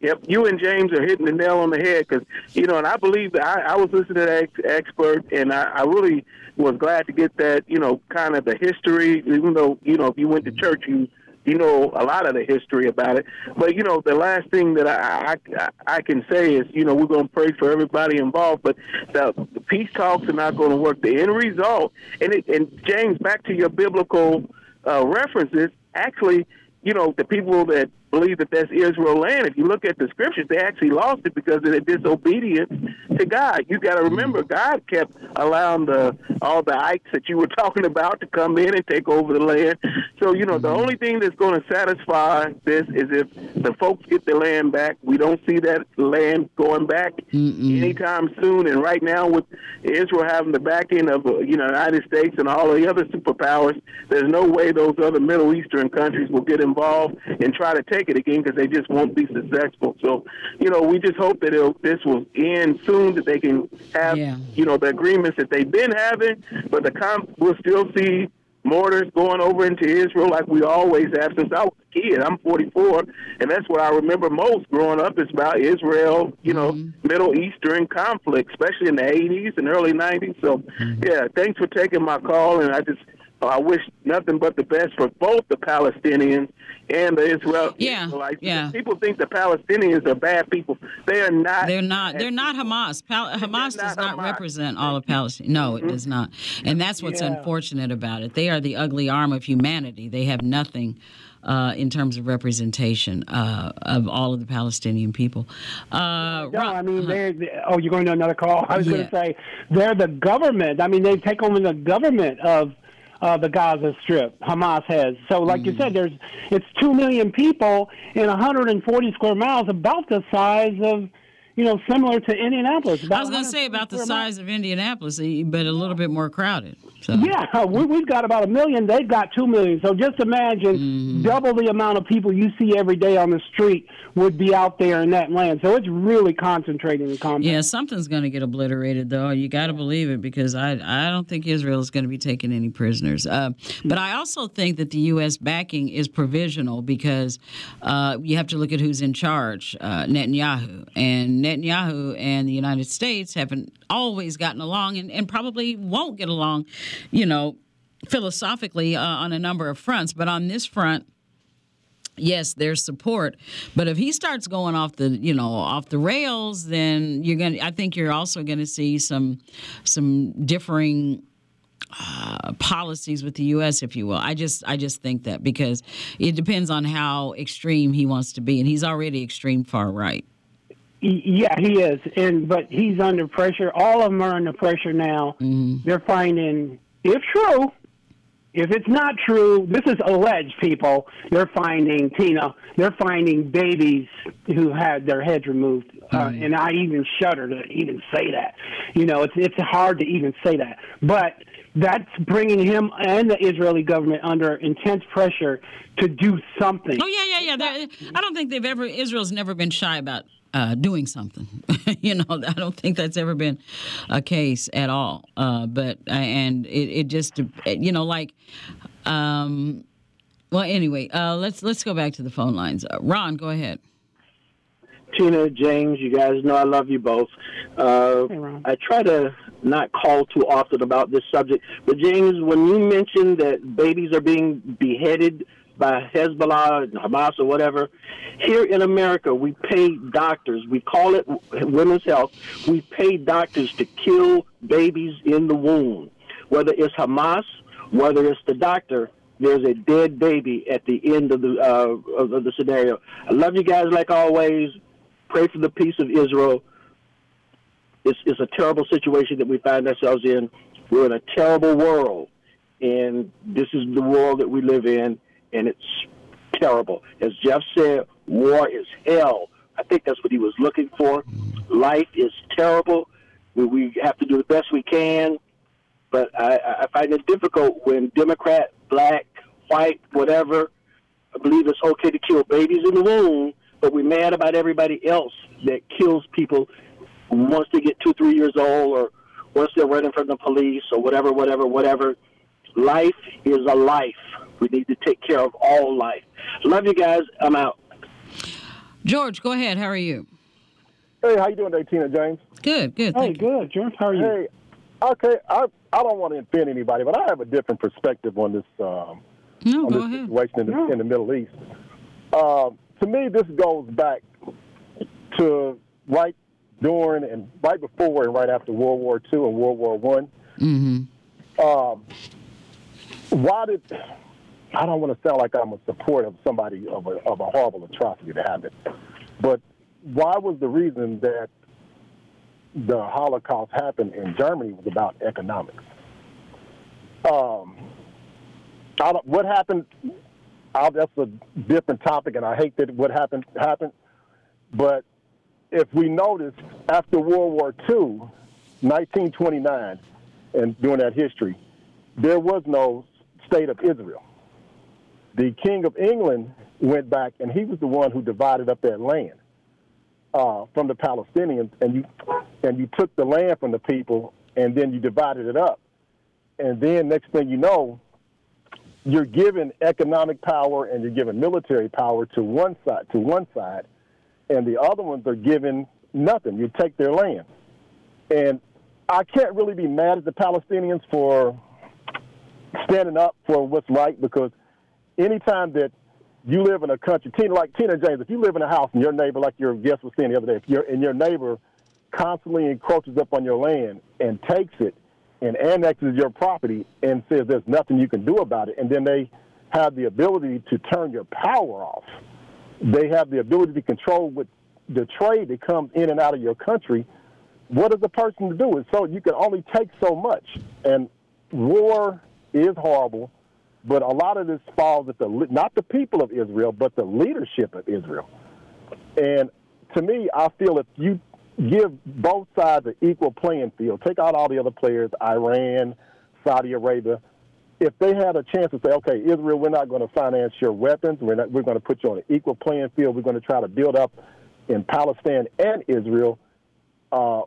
Yep, you and James are hitting the nail on the head because you know, and I believe that I, I was listening to that ex- expert, and I, I really was glad to get that you know kind of the history. Even though you know, if you went to church, you you know a lot of the history about it. But you know, the last thing that I I, I can say is you know we're going to pray for everybody involved, but the, the peace talks are not going to work. The end result, and it, and James, back to your biblical uh, references, actually you know, the people that believe that that's Israel land. If you look at the scriptures, they actually lost it because of their disobedience to God. You got to remember, God kept allowing the all the ikes that you were talking about to come in and take over the land. So you know, the only thing that's going to satisfy this is if the folks get the land back. We don't see that land going back Mm-mm. anytime soon. And right now, with Israel having the backing of uh, you know the United States and all the other superpowers, there's no way those other Middle Eastern countries will get involved and try to take it again because they just won't be successful. So, you know, we just hope that it'll, this will end soon, that they can have, Yeah. you know, the agreements that they've been having, but the com- we'll still see mortars going over into Israel like we always have since I was a kid. I'm 44, and that's what I remember most growing up is about Israel, you know, mm-hmm. Middle Eastern conflict, especially in the 80s and early 90s. So, mm-hmm. yeah, thanks for taking my call, and I just I wish nothing but the best for both the Palestinians and the Israel. Yeah, Israelites. yeah. People think the Palestinians are bad people. They are not. They're not. They're not Hamas. Pal- Hamas does not represent all of Palestine. No, it does not. And that's what's Yeah. unfortunate about it. They are the ugly arm of humanity. They have nothing. Uh, in terms of representation uh, of all of the Palestinian people, uh, No, I mean, they're, they oh, you're going to another call. I was going to say they're the government. I mean, they take over the government of uh, the Gaza Strip. Hamas has. So, like you said, there's it's two million people in 140 square miles, about the size of, you know, similar to Indianapolis. I was going to say about the size of Indianapolis, eh, but a little bit more crowded. So. Yeah, we, we've got about a million. They've got two million. So just imagine Mm-hmm. double the amount of people you see every day on the street would be out there in that land. So it's really concentrating the combat. Yeah, something's going to get obliterated, though. You got to believe it because I I don't think Israel is going to be taking any prisoners. Uh, but I also think that the U.S. backing is provisional because uh, you have to look at who's in charge, uh, Netanyahu, and Netanyahu and the United States haven't always gotten along, and, and probably won't get along, you know, philosophically uh, on a number of fronts. But on this front yes, there's support, but if he starts going off the you know off the rails, then you're gonna. I think you're also going to see some some differing. Uh, policies with the U.S., if you will. I just, I just think that because it depends on how extreme he wants to be, and he's already extreme far right. Yeah, he is, and but he's under pressure. All of them are under pressure now. They're finding, if true, if it's not true, this is alleged. People, they're finding Tina. They're finding babies who had their heads removed, uh, and I even shudder to even say that. You know, it's it's hard to even say that, but that's bringing him and the Israeli government under intense pressure to do something. Oh yeah, yeah, yeah. They're- I don't think they've ever. Israel's never been shy about uh, doing something. you know, I don't think that's ever been a case at all. Uh, but uh, and it, it just you know like. Um, well, anyway, uh, let's let's go back to the phone lines. Uh, Ron, go ahead. Tina, James, you guys know I love you both. Uh, I try to not called too often about this subject, but James, when you mentioned that babies are being beheaded by Hezbollah, and Hamas, or whatever, here in America, we pay doctors. We call it women's health. We pay doctors to kill babies in the womb, whether it's Hamas, whether it's the doctor there's a dead baby at the end of the uh, of, the scenario. I love you guys like always. Pray for the peace of Israel. It's, it's a terrible situation that we find ourselves in. We're in a terrible world, and this is the world that we live in, and it's terrible. As Jeff said, war is hell. I think that's what he was looking for. Life is terrible. We, we have to do the best we can but I, I find it difficult when Democrat, black, white, whatever, I believe it's okay to kill babies in the womb, but we're mad about everybody else that kills people once they get two, three years old, or once they're running from the police, or whatever, whatever, whatever. Life is a life. We need to take care of all life. Love you guys. I'm out. George, go ahead. How are you? Hey, how you doing today, Tina James? Good, good. Hey, Thank good, George. How are you? Hey, okay, I I don't want to offend anybody, but I have a different perspective on this um, No, on go this ahead. situation in the, in the Middle East. Um, to me, this goes back to right during and right before and right after World War II and World War One. Mm-hmm. Um, why did I don't want to sound like I'm a support of somebody of a, of a horrible atrocity that happened, but why was the reason that the Holocaust happened in Germany was about economics? Um, I don't, what happened? i that's a different topic, and I hate that what happened happened. But if we notice, after World War II, 1929, and during that history, there was no state of Israel. The King of England went back, and he was the one who divided up that land uh, from the Palestinians, and you and you took the land from the people, and then you divided it up, and then next thing you know, you're giving economic power and you're giving military power to one side to one side, and the other ones are given nothing. You take their land, and I can't really be mad at the Palestinians for standing up for what's right because anytime that you live in a country, Tina, like Tina James, if you live in a house and your neighbor, like your guest was saying the other day, if you're and your neighbor constantly encroaches up on your land and takes it and annexes your property and says there's nothing you can do about it, and then they have the ability to turn your power off. They have the ability to control with the trade that comes in and out of your country. What is the person to do? And so you can only take so much. And war is horrible, but a lot of this falls at the not the people of Israel, but the leadership of Israel. And to me, I feel if you give both sides an equal playing field. Take out all the other players, Iran, Saudi Arabia. If they had a chance to say, okay, Israel, we're not going to finance your weapons. We're, not, we're going to put you on an equal playing field. We're going to try to build up in Palestine and Israel uh,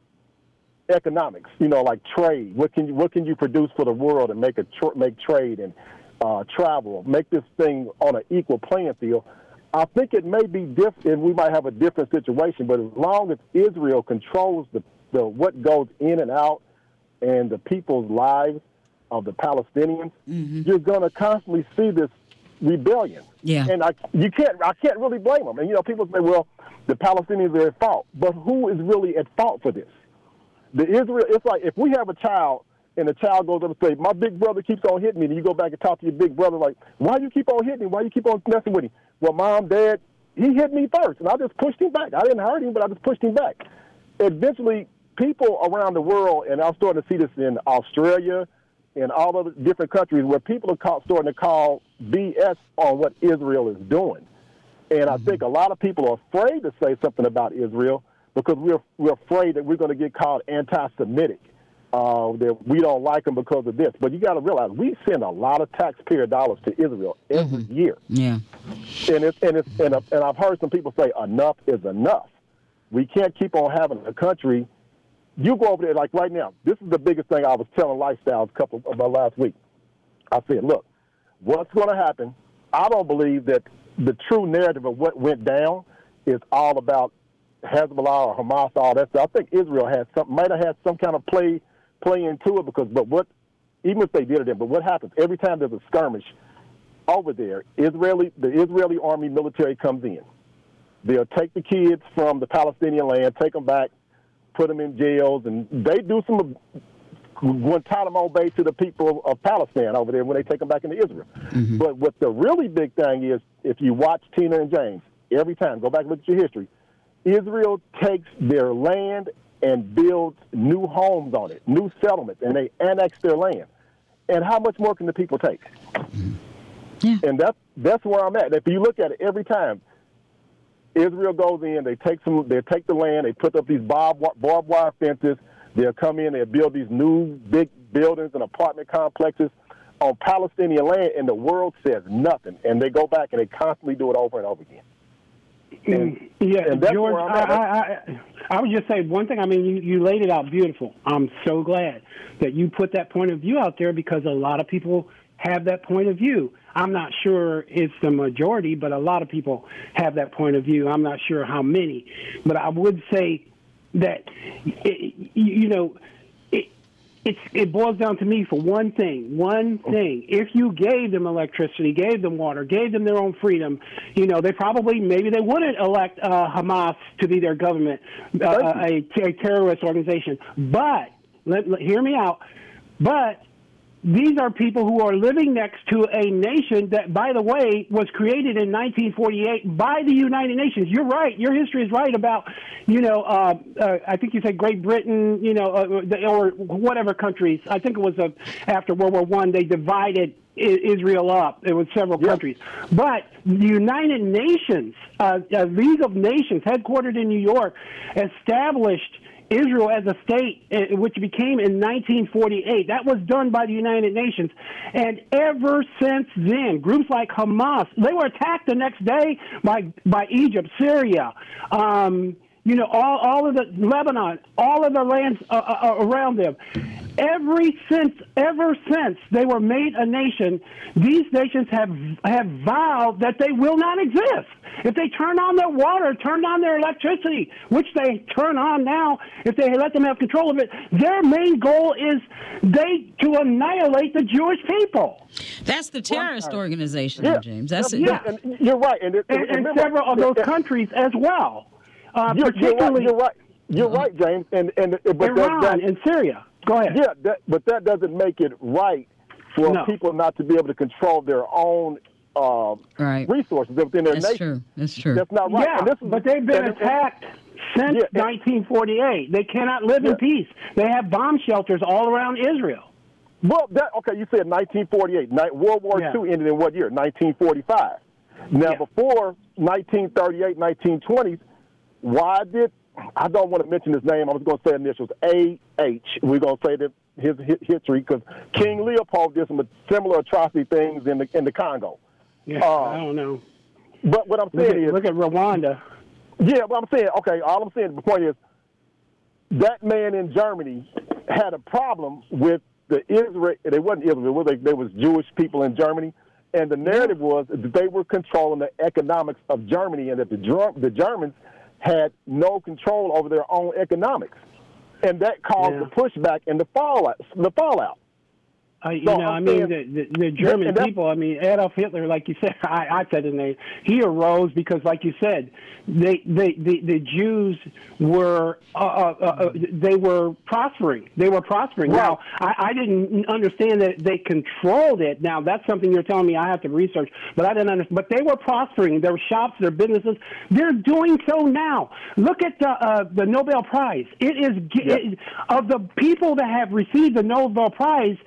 economics. You know, like trade. What can you what can you produce for the world and make a tr- make trade and uh, travel? Make this thing on an equal playing field. I think it may be different. We might have a different situation, but as long as Israel controls the, the what goes in and out and the people's lives of the Palestinians, mm-hmm. you're going to constantly see this rebellion. Yeah. And I you can't I can't really blame them. And you know, people say, well, the Palestinians are at fault, but who is really at fault for this? The Israel. It's like if we have a child and the child goes up and say, "My big brother keeps on hitting me," and you go back and talk to your big brother like, "Why you keep on hitting me? Why you keep on messing with him?" Well, mom, dad, he hit me first, and I just pushed him back. I didn't hurt him, but I just pushed him back. Eventually, people around the world, and I'm starting to see this in Australia and all of the different countries, where people are call, starting to call BS on what Israel is doing. And I mm-hmm. think a lot of people are afraid to say something about Israel because we're we're afraid that we're going to get called anti-Semitic uh, that we don't like them because of this. But you got to realize we send a lot of taxpayer dollars to Israel every mm-hmm. year. Yeah, and it's and it's and, and I've heard some people say enough is enough. We can't keep on having a country. You go over there like right now. This is the biggest thing I was telling Lifestyles a couple of my last week. I said, look, what's going to happen? I don't believe that the true narrative of what went down is all about Hezbollah or Hamas, all that stuff. I think Israel had some, might have had some kind of play play into it because, but what, even if they did it, but what happens every time there's a skirmish over there, Israeli, the Israeli army military comes in. They'll take the kids from the Palestinian land, take them back, put them in jails, and they do some Guantanamo Bay to the people of Palestine over there when they take them back into Israel. Mm-hmm. But what the really big thing is, if you watch Tina and James every time, go back and look at your history. Israel takes their land and builds new homes on it, new settlements, and they annex their land. And how much more can the people take? Yeah. And that's that's where I'm at. If you look at it every time, Israel goes in, they take some, they take the land, they put up these barbed, barbed wire fences. They'll come in, they'll build these new big buildings and apartment complexes on Palestinian land, and the world says nothing. And they go back and they constantly do it over and over again. And, yeah, and George, I, I, I, I would just say one thing. I mean, you, you laid it out beautiful. I'm so glad that you put that point of view out there because a lot of people have that point of view. I'm not sure it's the majority, but a lot of people have that point of view. I'm not sure how many, but I would say that it, you know it's it boils down to me for one thing, one thing. If you gave them electricity, gave them water, gave them their own freedom, you know, they probably maybe they wouldn't elect uh, Hamas to be their government, uh, a, a terrorist organization. But let, let, hear me out. But these are people who are living next to a nation that, by the way, was created in 1948 by the United Nations. You're right. Your history is right about, you know, uh, uh, I think you said Great Britain, you know, uh, or whatever countries. I think it was uh, after World War One they divided Israel up. It was several yep. countries, but the United Nations, uh, League of Nations, headquartered in New York, established Israel as a state, eh, which became in 1948. That was done by the United Nations. And ever since then, groups like Hamas, they were attacked the next day by, by Egypt, Syria, um, you know, all, all of the Lebanon, all of the lands uh, uh, uh around them. Every since, ever since they were made a nation, these nations have have vowed that they will not exist. If they turn on their water, turn on their electricity, which they turn on now, if they let them have control of it, their main goal is they to annihilate the Jewish people. That's the terrorist well, organization, yeah, James. That's yeah. it. Yeah. you're right, and, it, and, and, and several of those countries as well. Uh, you're, particularly, you're right. You're right. You're right, James. And and but Iran that, that, and Syria. Go ahead. Yeah, that, but that doesn't make it right for no. people not to be able to control their own uh, right. resources within their That's nation. True. That's true. That's not right. Yeah, but they've been and, attacked since yeah, 1948. They cannot live yeah. in peace. They have bomb shelters all around Israel. Well, that okay. You said 1948. World War yeah. II ended in what year? 1945. Now, before 1938, 1920s, why did I don't want to mention his name. I was going to say initials A H. We're going to say that his, his history because King Leopold did some similar atrocity things in the in the Congo. Yeah, uh, I don't know. But what I'm saying look at, is, look at Rwanda. Yeah, but I'm saying, okay. All I'm saying, the point is, that man in Germany had a problem with the Israel. They wasn't Israel. They, they was Jewish people in Germany. And the narrative was that they were controlling the economics of Germany, and that the the Germans had no control over their own economics, and that caused yeah. the pushback and the fallout. The fallout. Uh, you so know, I'm i mean, saying, the, the, the German people. I mean, Adolf Hitler, like you said, I, I said his name. He arose because, like you said, they, they, the, the Jews were, uh, uh, uh, uh they were prospering. They were prospering. Right. Now, I, I didn't understand that they controlled it. Now, that's something you're telling me I have to research, but I didn't understand. But they were prospering. Their shops, their businesses. They're doing so now. Look at the uh, the Nobel Prize. It is yep. it, of the people that have received the Nobel Prize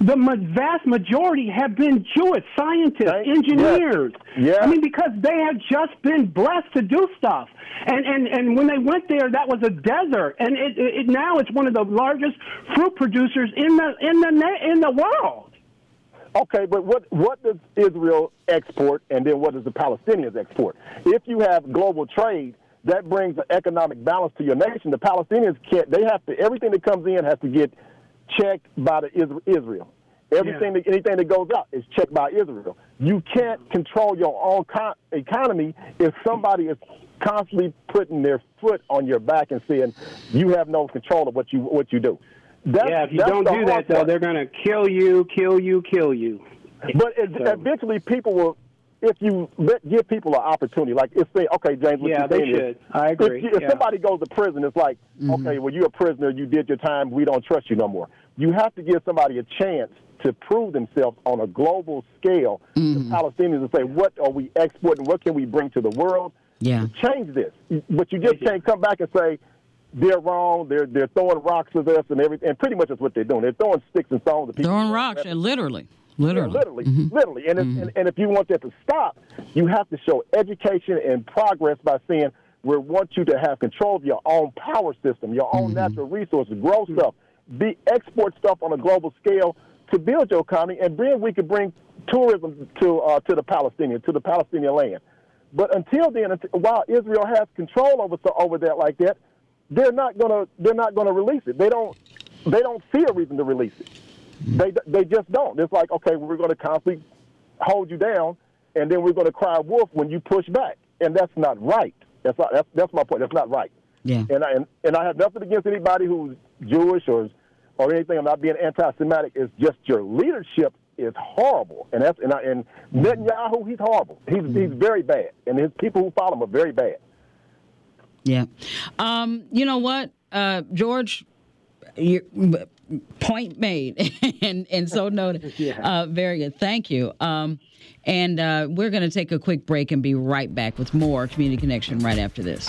the vast majority have been Jewish scientists, right. engineers. Yeah. yeah. I mean, because they have just been blessed to do stuff. And and and when they went there, that was a desert, and it, it now it's one of the largest fruit producers in the in the in the world. Okay, but what what does Israel export, and then what does the Palestinians export? If you have global trade, that brings an economic balance to your nation. The Palestinians can't; they have to everything that comes in has to get checked by the Israel. Everything, yeah. that, anything that goes out is checked by Israel. You can't mm-hmm. control your own co- economy if somebody is constantly putting their foot on your back and saying you have no control of what you what you do. That's, yeah, if you don't do that, though, they're going to kill you, kill you, kill you. But so. eventually, people will. If you let, give people an opportunity, like if they, okay, James, what yeah, they should. Is, I agree. If, if yeah. somebody goes to prison, it's like, mm-hmm. okay, well, you're a prisoner, you did your time, we don't trust you no more. You have to give somebody a chance to prove themselves on a global scale mm-hmm. to Palestinians and say, what are we exporting? What can we bring to the world? Yeah. change this. But you just can't come back and say, they're wrong. They're they're throwing rocks at us and everything. And pretty much that's what they're doing. They're throwing sticks and stones at people. Throwing rocks, and literally, literally, yeah, literally, mm-hmm. literally. And, mm-hmm. and and if you want that to stop, you have to show education and progress by saying we want you to have control of your own power system, your own mm-hmm. natural resources, grow stuff, be export stuff on a global scale to build your economy, and then we could bring tourism to uh, to the Palestinian to the Palestinian land. But until then, while Israel has control over over that like that, they're not gonna they're not gonna release it. They don't they don't see a reason to release it. They they just don't. It's like okay, we're going to constantly hold you down, and then we're going to cry wolf when you push back, and that's not right. That's not, that's that's my point. That's not right. Yeah. And I and, and I have nothing against anybody who's Jewish or or anything. I'm not being anti-Semitic. It's just your leadership is horrible, and that's and I, and Netanyahu, he's horrible. He's mm-hmm. he's very bad, and his people who follow him are very bad. Yeah, um, you know what, uh, George. Point made and and so noted. Yeah. Uh, very good. Thank you. Um, and uh, we're going to take a quick break and be right back with more Community Connection right after this.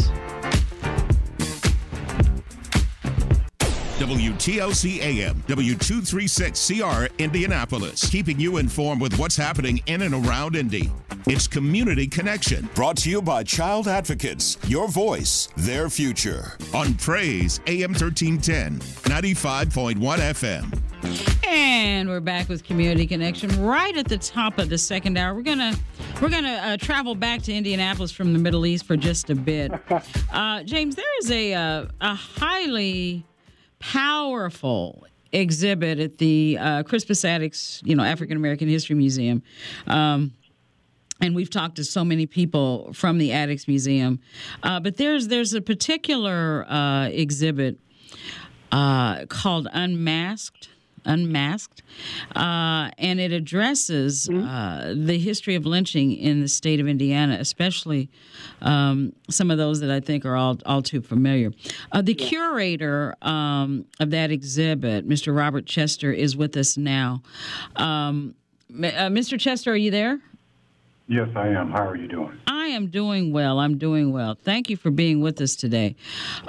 WTLC AM, W236CR, Indianapolis, keeping you informed with what's happening in and around Indy. It's Community Connection. Brought to you by Child Advocates, your voice, their future. On Praise, AM 1310, 95.1 FM. And we're back with Community Connection right at the top of the second hour. We're gonna we're gonna uh, travel back to Indianapolis from the Middle East for just a bit. Uh, James, there is a uh, a highly powerful exhibit at the uh, Crispus Attucks, you know, African American History Museum. Um, and we've talked to so many people from the Attucks Museum, uh, but there's there's a particular uh, exhibit uh, called Unmasked. Unmasked, uh, and it addresses uh, the history of lynching in the state of Indiana, especially um, some of those that I think are all all too familiar. Uh, the curator um, of that exhibit, Mr. Robert Chester, is with us now. Um, uh, Mr. Chester, are you there? Yes, I am. How are you doing? I am doing well. I'm doing well. Thank you for being with us today.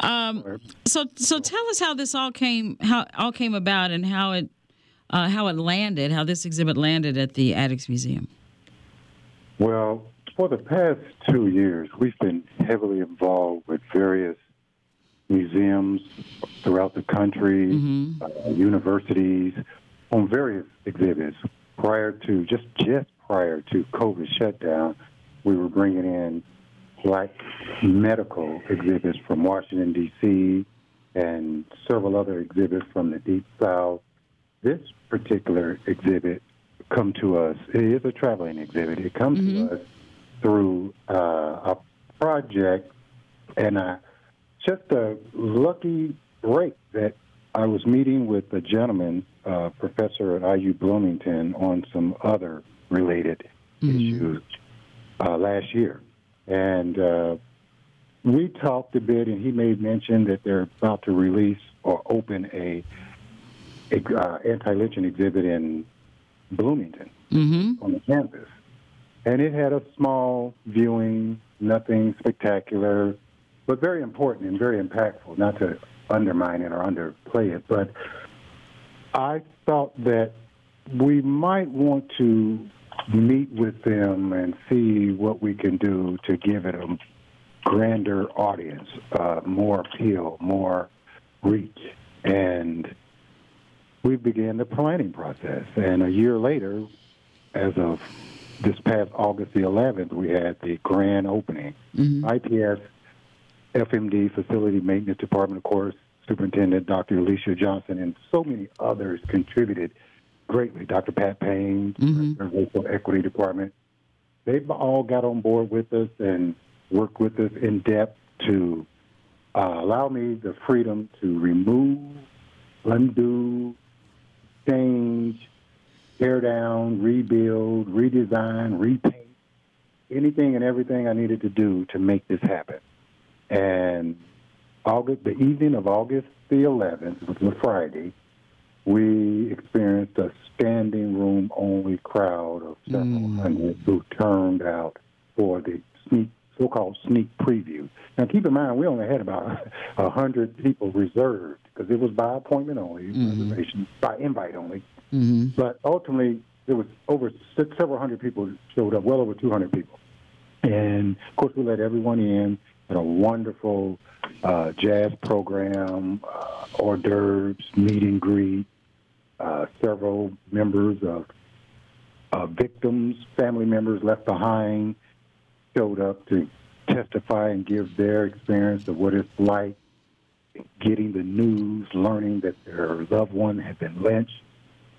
Um, so, so tell us how this all came, how all came about, and how it, uh, how it landed, how this exhibit landed at the Attucks Museum. Well, for the past two years, we've been heavily involved with various museums throughout the country, uh, universities, on various exhibits. Prior to just just prior to COVID shutdown, we were bringing in black medical exhibits from Washington D.C. and several other exhibits from the Deep South. This particular exhibit come to us. It is a traveling exhibit. It comes to us through uh, a project, and uh, just a lucky break that I was meeting with a gentleman, uh, professor at IU Bloomington, on some other related issues uh, last year, and uh, we talked a bit, and he made mention that they're about to release or open a, a uh, anti-lynching exhibit in Bloomington Mm-hmm. on the campus. And it had a small viewing, nothing spectacular, but very important and very impactful, not to undermine it or underplay it. But I thought that we might want to meet with them and see what we can do to give it a grander audience, uh, more appeal, more reach. And we began the planning process. And a year later, as of this past August the 11th, we had the grand opening. IPS FMD Facility Maintenance Department, of course, Superintendent Dr. Aleesia Johnson, and so many others contributed greatly. Dr. Pat Payne, of Racial Equity Department. They've all got on board with us and worked with us in depth to uh, allow me the freedom to remove, undo, change, tear down, rebuild, redesign, repaint, anything and everything I needed to do to make this happen. And August, the evening of August the 11th, which was a Friday, we experienced a standing room only crowd of several hundred who turned out for the sneak, so-called sneak preview. Now, keep in mind, we only had about a hundred people reserved because it was by appointment only, reservation by invite only. Mm-hmm. But ultimately, there was over six, several hundred people showed up, well over 200 people. And of course, we let everyone in. Had a wonderful uh, jazz program, uh, hors d'oeuvres, meet and greet. Uh, several members of uh, victims, family members left behind, showed up to testify and give their experience of what it's like getting the news, learning that their loved one had been lynched,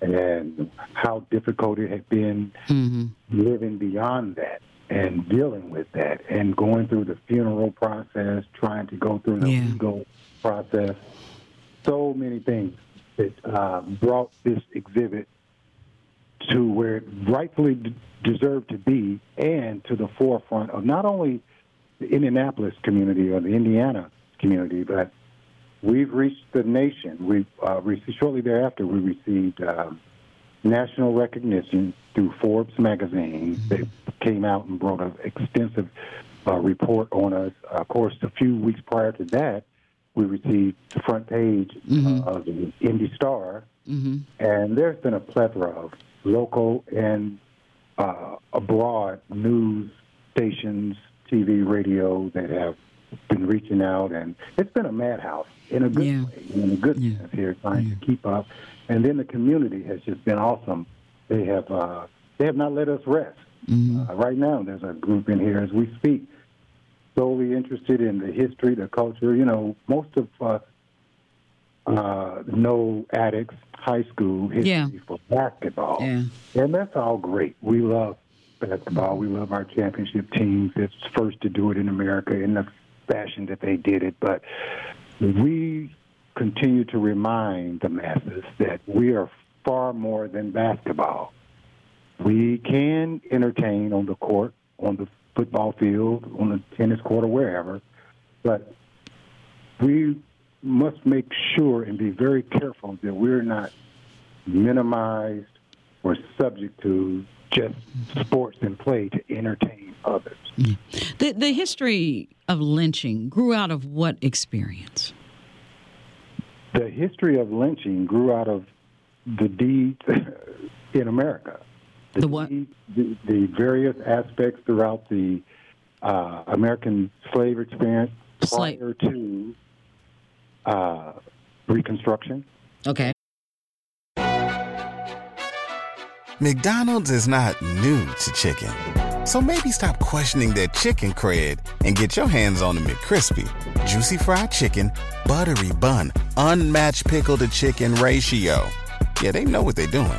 and how difficult it had been living beyond that and dealing with that and going through the funeral process, trying to go through the Yeah. legal process. So many things that uh, brought this exhibit to where it rightfully d- deserved to be and to the forefront of not only the Indianapolis community or the Indiana community, but we've reached the nation. We uh, received, shortly thereafter we received uh, national recognition through Forbes magazine. They came out and wrote an extensive uh, report on us. of course, a few weeks prior to that, we received the front page uh, of the Indy Star, Mm-hmm. and there's been a plethora of local and uh, abroad news stations, TV, radio that have been reaching out, and it's been a madhouse in a good Yeah. way, in a good sense here, trying to keep up. And then the community has just been awesome. They have uh, they have not let us rest. Uh, right now, there's a group in here as we speak, solely interested in the history, the culture. You know, most of us uh, know Attucks high school history Yeah. for basketball, Yeah. and that's all great. We love basketball. We love our championship teams. It's first to do it in America in the fashion that they did it, but we continue to remind the masses that we are far more than basketball. We can entertain on the court, on the football field, on the tennis court, or wherever, but we must make sure and be very careful that we're not minimized or subject to just sports and play to entertain others. The the history of lynching grew out of what experience? The history of lynching grew out of the deeds in America. The, what? the, the various aspects throughout the uh, American slave experience prior to uh, Reconstruction. Okay. McDonald's is not new to chicken. So maybe stop questioning their chicken cred and get your hands on the McCrispy. Juicy fried chicken, buttery bun, unmatched pickle to chicken ratio. Yeah, they know what they're doing.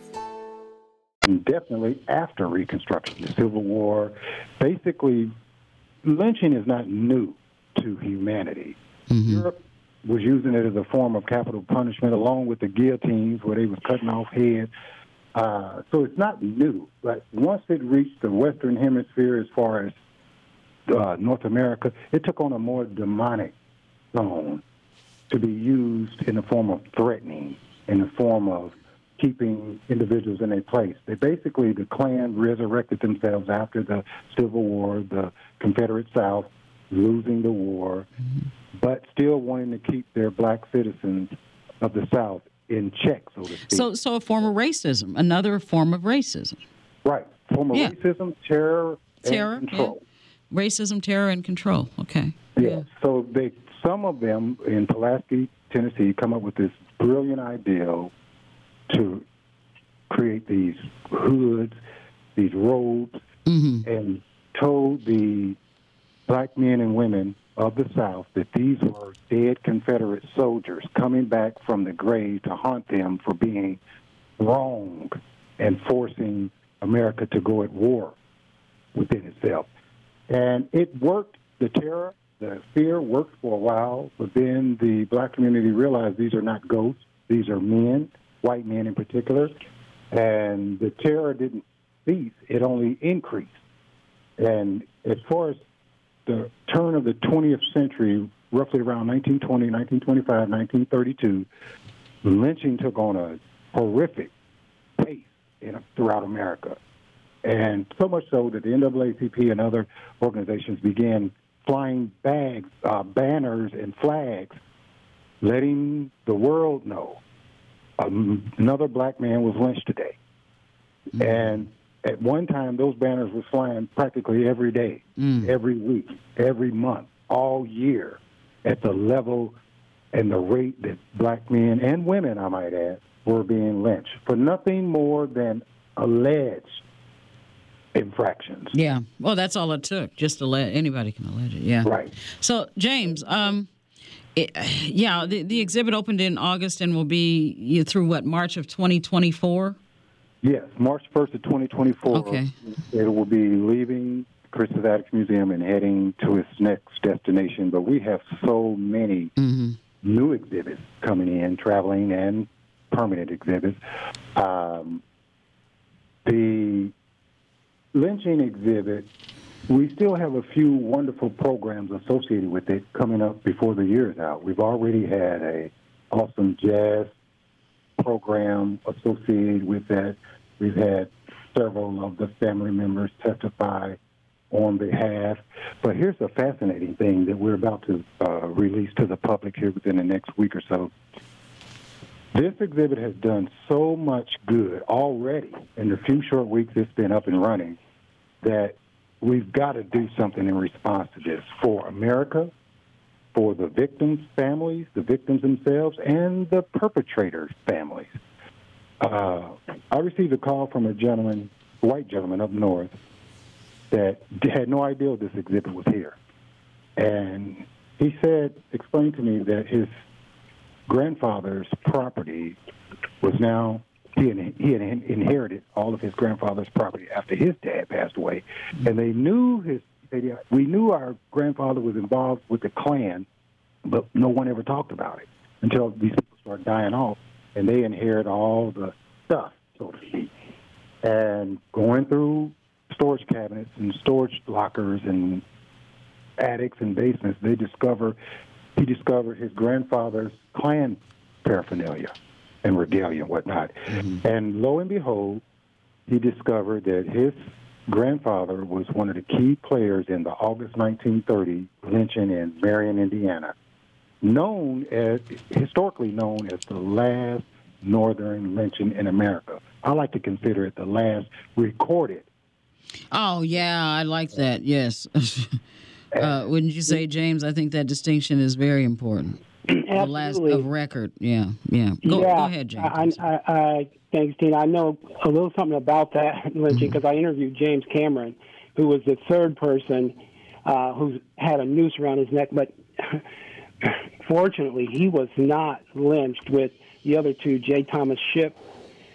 And definitely after Reconstruction, the Civil War, basically, lynching is not new to humanity. Europe was using it as a form of capital punishment, along with the guillotines, where they was cutting off heads. Uh, so it's not new, but once it reached the Western Hemisphere, as far as uh, North America, it took on a more demonic tone to be used in the form of threatening, in the form of keeping individuals in their place. They basically, the Klan resurrected themselves after the Civil War, the Confederate South losing the war, but still wanting to keep their black citizens of the South in check, so to speak. So so a form of racism, another form of racism. right. Form of Yeah. racism, terror, Terror, and control. yeah. Racism, terror, and control. Okay. Yeah. So they, some of them in Pulaski, Tennessee, come up with this brilliant idea to create these hoods, these robes, mm-hmm. and told the black men and women of the South that these were dead Confederate soldiers coming back from the grave to haunt them for being wrong and forcing America to go at war within itself. And it worked. The terror, the fear worked for a while, but then the black community realized these are not ghosts. These are men, white men in particular. And the terror didn't cease, it only increased. And as far as the turn of the 20th century, roughly around 1920, 1925, 1932, lynching took on a horrific pace in, throughout America. And so much so that the NAACP and other organizations began flying bags, uh, banners, and flags, letting the world know um, another black man was lynched today. And at one time, those banners were flying practically every day, every week, every month, all year, at the level and the rate that black men and women, I might add, were being lynched for nothing more than alleged infractions. Yeah. Well, that's all it took. Just to let anybody can allege it. Yeah. Right. So, James, um, It, yeah, the, the exhibit opened in August and will be through what March of 2024. Yes, March 1st of 2024. Okay. It will be leaving Crispus Attucks Museum and heading to its next destination. But we have so many Mm-hmm. new exhibits coming in, traveling and permanent exhibits. Um, the lynching exhibit, we still have a few wonderful programs associated with it coming up before the year is out. We've already had a awesome jazz program associated with that. We've had several of the family members testify on behalf. But here's a fascinating thing that we're about to uh, release to the public here within the next week or so. This exhibit has done so much good already in the few short weeks it's been up and running that we've got to do something in response to this for America, for the victims' families, the victims themselves, and the perpetrators' families. Uh, I received a call from a gentleman, white gentleman up north, that had no idea this exhibit was here. And he said, explained to me that his grandfather's property was now he had, he inherited all of his grandfather's property after his dad passed away, and they knew his. They, we knew our grandfather was involved with the Klan, but no one ever talked about it until these people started dying off, and they inherit all the stuff, so to speak. And going through storage cabinets and storage lockers and attics and basements, they discover he discovered his grandfather's Klan paraphernalia and regalia and whatnot. And lo and behold, he discovered that his grandfather was one of the key players in the August 1930 lynching in Marion, Indiana, known as historically known as the last northern lynching in America. I like to consider it the last recorded. Oh yeah, I like that. Yes. uh, wouldn't you say, James? I think that distinction is very important. The last of record. Yeah, yeah. Go, yeah, go ahead, James. I, I, I, thanks, Tina. I know a little something about that lynching because I interviewed James Cameron, who was the third person uh, who had a noose around his neck. But fortunately, he was not lynched with the other two, J. Thomas Shipp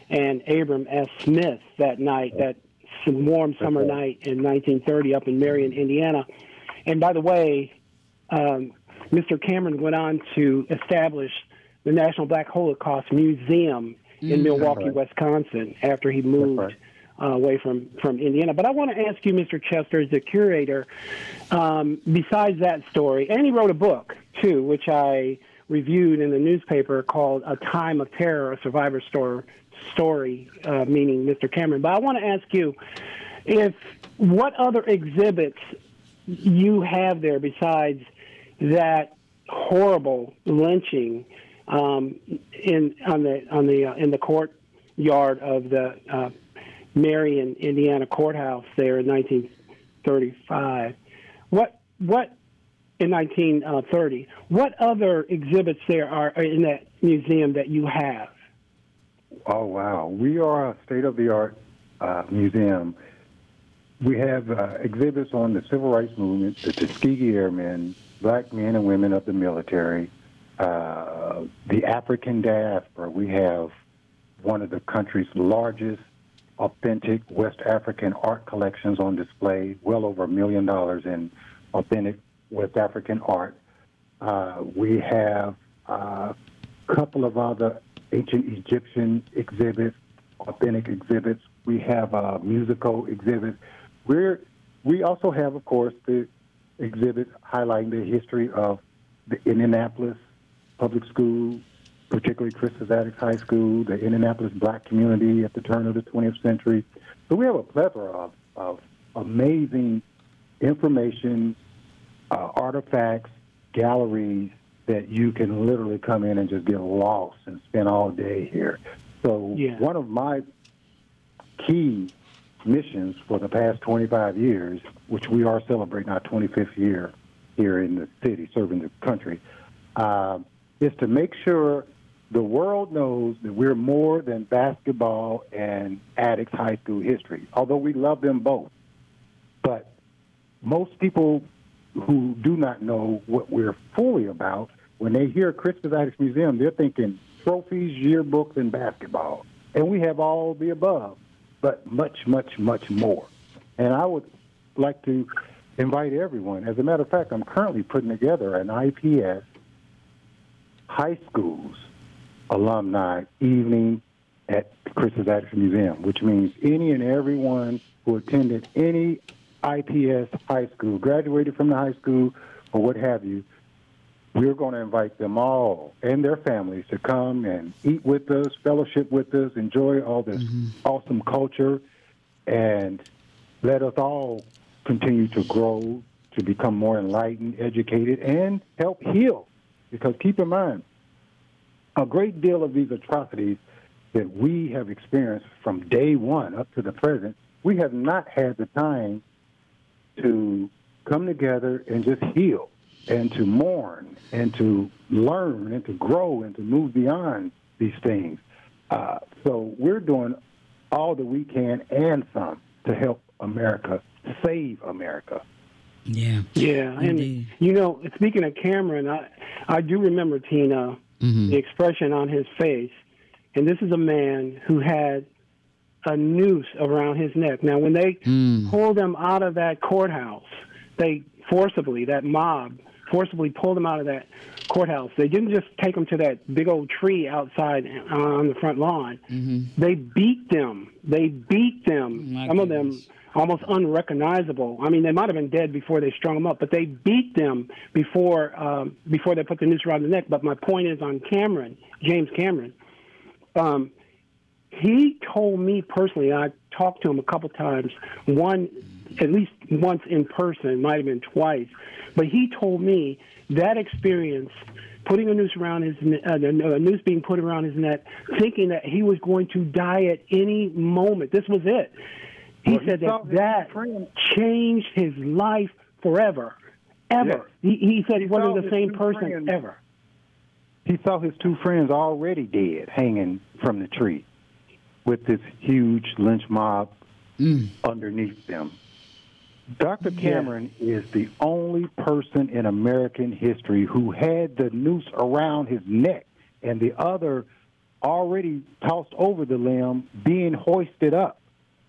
and Abram S. Smith, that night, that warm summer night in 1930 up in Marion, Indiana. And by the way, um, Mr. Cameron went on to establish the National Black Holocaust Museum in Mm. Milwaukee, Right. Wisconsin, after he moved uh, away from, from Indiana. But I want to ask you, Mr. Chester, as the curator, um, besides that story, and he wrote a book, too, which I reviewed in the newspaper called A Time of Terror, a survivor story, story uh, meaning Mr. Cameron. But I want to ask you if what other exhibits you have there besides that horrible lynching um, in on the on the uh, in the courtyard of the uh, Marion, Indiana courthouse there in 1935. What what in 1930? What other exhibits there are in that museum that you have? Oh, wow. We are a state of the art uh, museum. We have uh, exhibits on the civil rights movement, the Tuskegee Airmen, black men and women of the military, uh, the African diaspora. We have one of the country's largest authentic West African art collections on display, well over a million dollars in authentic West African art. Uh, we have a couple of other ancient Egyptian exhibits, authentic exhibits. We have a musical exhibit. We're, we also have, of course, the exhibit highlighting the history of the Indianapolis Public School, particularly Crispus Attucks High School, the Indianapolis black community at the turn of the 20th century. So we have a plethora of, of amazing information, uh, artifacts, galleries that you can literally come in and just get lost and spend all day here. So Yeah. one of my key missions for the past 25 years, which we are celebrating our 25th year here in the city, serving the country, uh, is to make sure the world knows that we're more than basketball and Attucks High School history, although we love them both. But most people who do not know what we're fully about when they hear Crispus Attucks Museum, they're thinking trophies, yearbooks, and basketball. And we have all the above, but much, much, much more. And I would like to invite everyone. As a matter of fact, I'm currently putting together an IPS high schools alumni evening at Crispus Attucks Museum, which means any and everyone who attended any IPS high school, graduated from the high school, or what have you, we're going to invite them all and their families to come and eat with us, fellowship with us, enjoy all this mm-hmm. awesome culture, and let us all continue to grow, to become more enlightened, educated, and help heal. Because keep in mind, a great deal of these atrocities that we have experienced from day one up to the present, we have not had the time to come together and just heal and to mourn and to learn and to grow and to move beyond these things. Uh, so we're doing all that we can and some to help America save America. Yeah. Yeah, and Indeed. you know, speaking of Cameron, I I do remember Tina Mhm. the expression on his face, and this is a man who had a noose around his neck. Now, when they Mm. pulled him out of that courthouse, they forcibly that mob forcibly pulled him out of that courthouse. They didn't just take him to that big old tree outside uh, on the front lawn. They beat them. They beat them. My Some of them almost unrecognizable. I mean, they might have been dead before they strung them up, but they beat them before um, before they put the noose around the neck. But my point is on Cameron, James Cameron. Um, he told me personally. I talked to him a couple times. One, at least once in person. It might have been twice. But he told me that experience putting a noose around his uh, a noose being put around his neck, thinking that he was going to die at any moment. This was it. He Well, said saw that that friend- changed his life forever, ever. He, he said he saw wasn't the same person friends. ever. He saw his two friends already dead, hanging from the tree, with this huge lynch mob underneath them. Dr. Cameron is the only person in American history who had the noose around his neck and the other already tossed over the limb being hoisted up.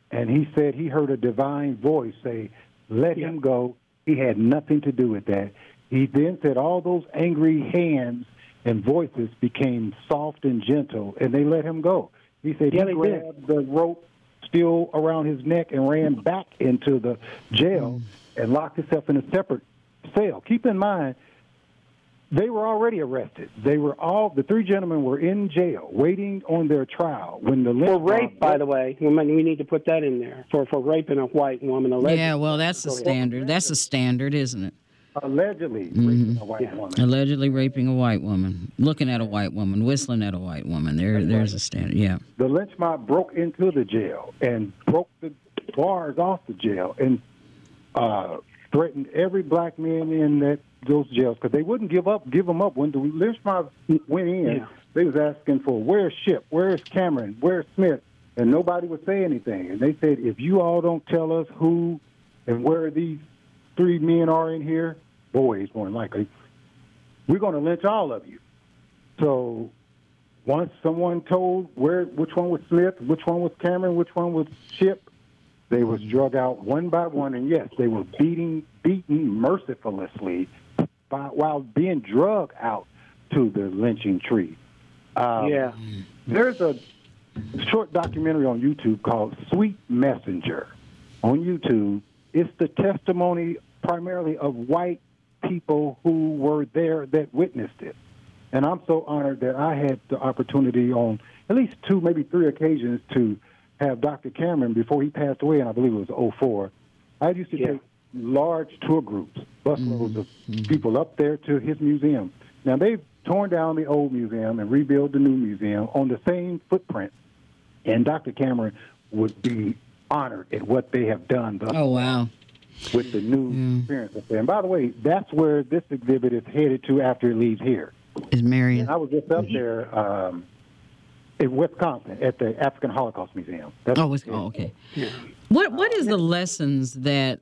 And he said he heard a divine voice say, Let him go. He had nothing to do with that. He then said all those angry hands and voices became soft and gentle, and they let him go. He said Yeah, he they did. grabbed the rope still around his neck and ran hmm. back into the jail hmm. and locked himself in a separate cell. Keep in mind, they were already arrested. They were all the three gentlemen were in jail waiting on their trial when the For rape, by the way, we we need to put that in there for for raping a white woman. Allegedly. Yeah, well, that's the standard. That's the standard, isn't it? Allegedly Mhm. raping a white woman. Allegedly raping a white woman, looking at a white woman, whistling at a white woman. There, there's a standard. Yeah. the lynch mob broke into the jail and broke the bars off the jail and uh, threatened every black man in that those jails because they wouldn't give up, give them up. When the lynch mob went in, Yeah. they was asking for where's Shipp, where's Cameron, where's Smith, and nobody would say anything. And they said, if you all don't tell us who and where these three men are in here, boys more than likely, we're going to lynch all of you. So once someone told where which one was Smith, which one was Cameron, which one was Shipp, they was drug out one by one, and yes, they were beating, beaten mercilessly by, while being drug out to the lynching tree. Um, Yeah. There's a short documentary on YouTube called Sweet Messenger on YouTube. It's the testimony primarily of white people who were there that witnessed it. And I'm so honored that I had the opportunity on at least two, maybe three occasions to have Dr. Cameron before he passed away, and I believe it was 04. I used to take large tour groups, busloads of mm-hmm. Mm-hmm. people up there to his museum. Now, they've torn down the old museum and rebuilt the new museum on the same footprint, and Dr. Cameron would be honored at what they have done thus Oh wow. With the new experience up there. And by the way, that's where this exhibit is headed to after it leaves here. Is Marion? And I was just up there um, in Wisconsin at the African Holocaust Museum. That's Oh, it's, oh, okay. What What is the lessons that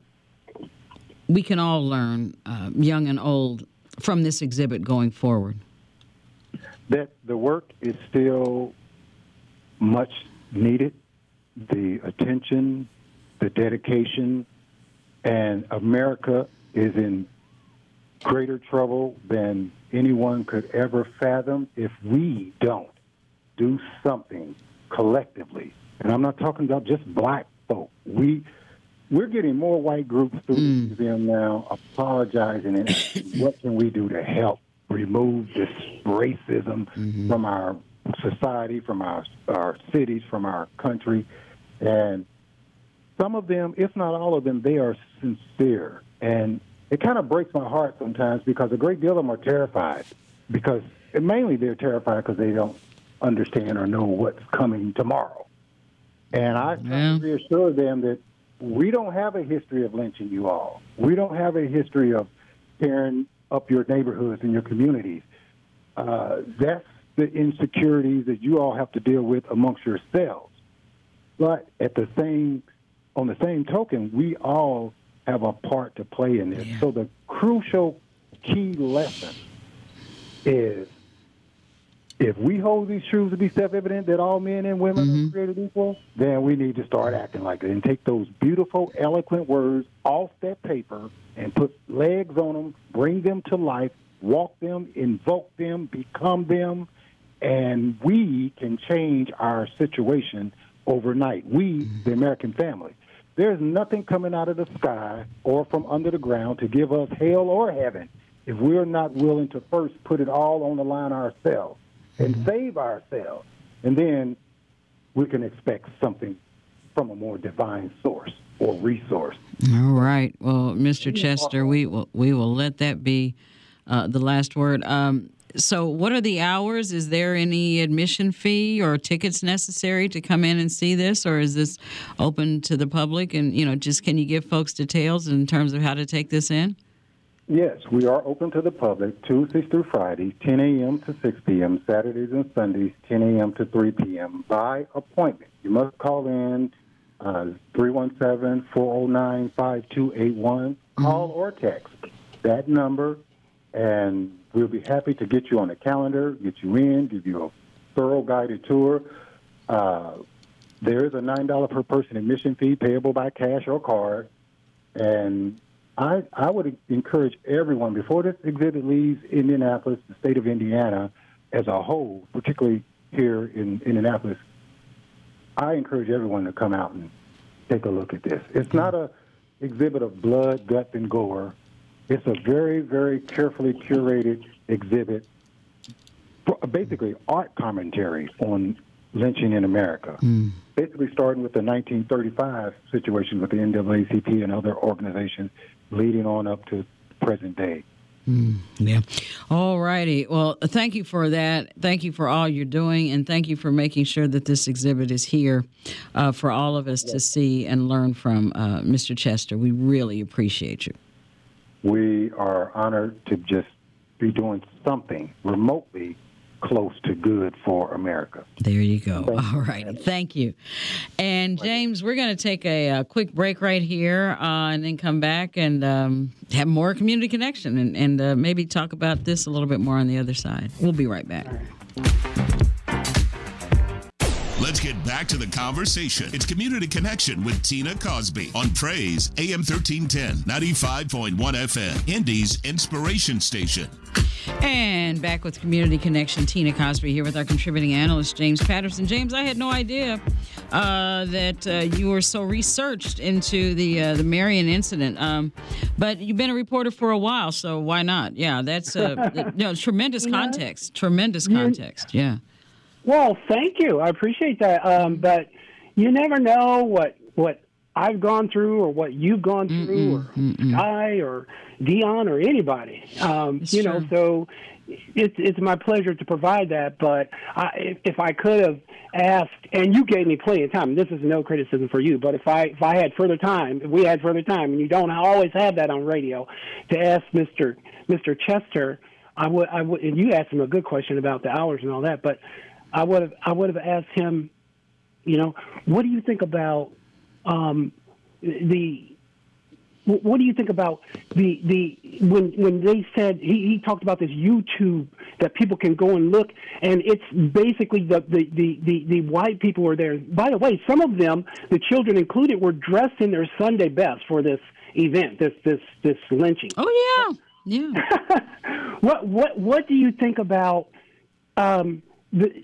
we can all learn, uh, young and old, from this exhibit going forward? That the work is still much needed. The attention, the dedication, and America is in greater trouble than anyone could ever fathom if we don't do something collectively. And I'm not talking about just black folk. We we're getting more white groups through mm. the museum now apologizing and what can we do to help remove this racism mm-hmm. from our society, from our our cities, from our country, and some of them, if not all of them, they are sincere, and it kind of breaks my heart sometimes because a great deal of them are terrified because mainly they're terrified because they don't understand or know what's coming tomorrow. And I yeah. reassure them that we don't have a history of lynching you all. We don't have a history of tearing up your neighborhoods and your communities. Uh, that's the insecurities that you all have to deal with amongst yourselves. But at the same, on the same token, we all have a part to play in this. Yeah. So the crucial key lesson is if we hold these truths to be self-evident that all men and women mm-hmm. are created equal, then we need to start acting like it and take those beautiful, eloquent words off that paper and put legs on them, bring them to life, walk them, invoke them, become them, and we can change our situation overnight. We, the American family. There's nothing coming out of the sky or from under the ground to give us hell or heaven if we're not willing to first put it all on the line ourselves and mm-hmm. save ourselves. And then we can expect something from a more divine source or resource. All right. Well, Mr. Chester, we will we will let that be uh, the last word. Um, so, what are the hours? Is there any admission fee or tickets necessary to come in and see this, or is this open to the public? And you know, just can you give folks details in terms of how to take this in? Yes, we are open to the public Tuesdays through Fridays, 10 a.m. to 6 p.m., Saturdays and Sundays, 10 a.m. to 3 p.m. by appointment. You must call in uh, 317 409 5281. Call or text that number, and we'll be happy to get you on the calendar, get you in, give you a thorough guided tour. Uh, there is a $9 per person admission fee payable by cash or card. And I, I would encourage everyone before this exhibit leaves Indianapolis, the state of Indiana as a whole, particularly here in Indianapolis, I encourage everyone to come out and take a look at this. It's not a exhibit of blood, guts, and gore. It's a very, very carefully curated exhibit, basically art commentary on lynching in America. Mm. Basically, starting with the 1935 situation with the NAACP and other organizations leading on up to present day. Mm, yeah. All righty. Well, thank you for that. Thank you for all you're doing, and thank you for making sure that this exhibit is here uh, for all of us yes. to see and learn from, uh, Mr. Chester. We really appreciate you. We are honored to just be doing something remotely close to good for America. There you go. Thank All right. Thank you. And James, we're going to take a, a, quick break right here uh, and then come back and um, have more community connection and, and uh, maybe talk about this a little bit more on the other side. We'll be right back. Let's get back to the conversation. It's Community Connection with Tina Cosby on Praise AM 1310, 95.1 FM, Indy's Inspiration Station. And back with Community Connection, Tina Cosby here with our contributing analyst, James Patterson. James, I had no idea uh, that uh, you were so researched into the uh, the Marion incident, um, but you've been a reporter for a while, so why not? Yeah, that's uh, no tremendous context. Tremendous context. Yeah. Well, thank you. I appreciate that. Um, but you never know what what I've gone through or what you've gone through mm-mm, or. Guy or Dion or anybody. Um, you true. know, so it's it's my pleasure to provide that. But I, if, if I could have asked, and you gave me plenty of time. This is no criticism for you, but if I if I had further time, if we had further time, and you don't always have that on radio, to ask Mister Mister Chester, I would I would. And you asked him a good question about the hours and all that, but I would have I would have asked him, you know, what do you think about um, the what do you think about the the when when they said he, he talked about this YouTube that people can go and look, and it's basically the the, the, the the white people were there. By the way, some of them, the children included, were dressed in their Sunday best for this event, this this this lynching. Oh yeah, yeah. what what what do you think about um, the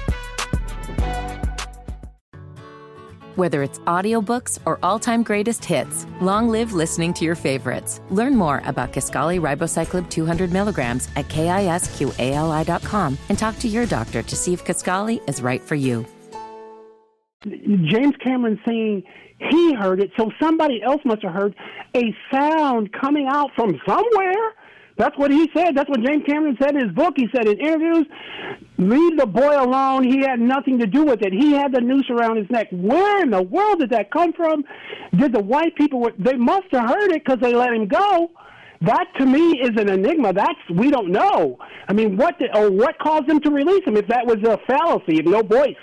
Whether it's audiobooks or all-time greatest hits, long live listening to your favorites. Learn more about Kisqali Ribociclib 200 milligrams at kisqali.com and talk to your doctor to see if Kisqali is right for you. James Cameron saying he heard it, so somebody else must have heard a sound coming out from somewhere. That's what he said. That's what James Cameron said in his book. He said in interviews, leave the boy alone. He had nothing to do with it. He had the noose around his neck. Where in the world did that come from? Did the white people, they must have heard it because they let him go. That to me is an enigma. That's we don't know. I mean, what did, or what caused them to release him? If that was a fallacy, if no voice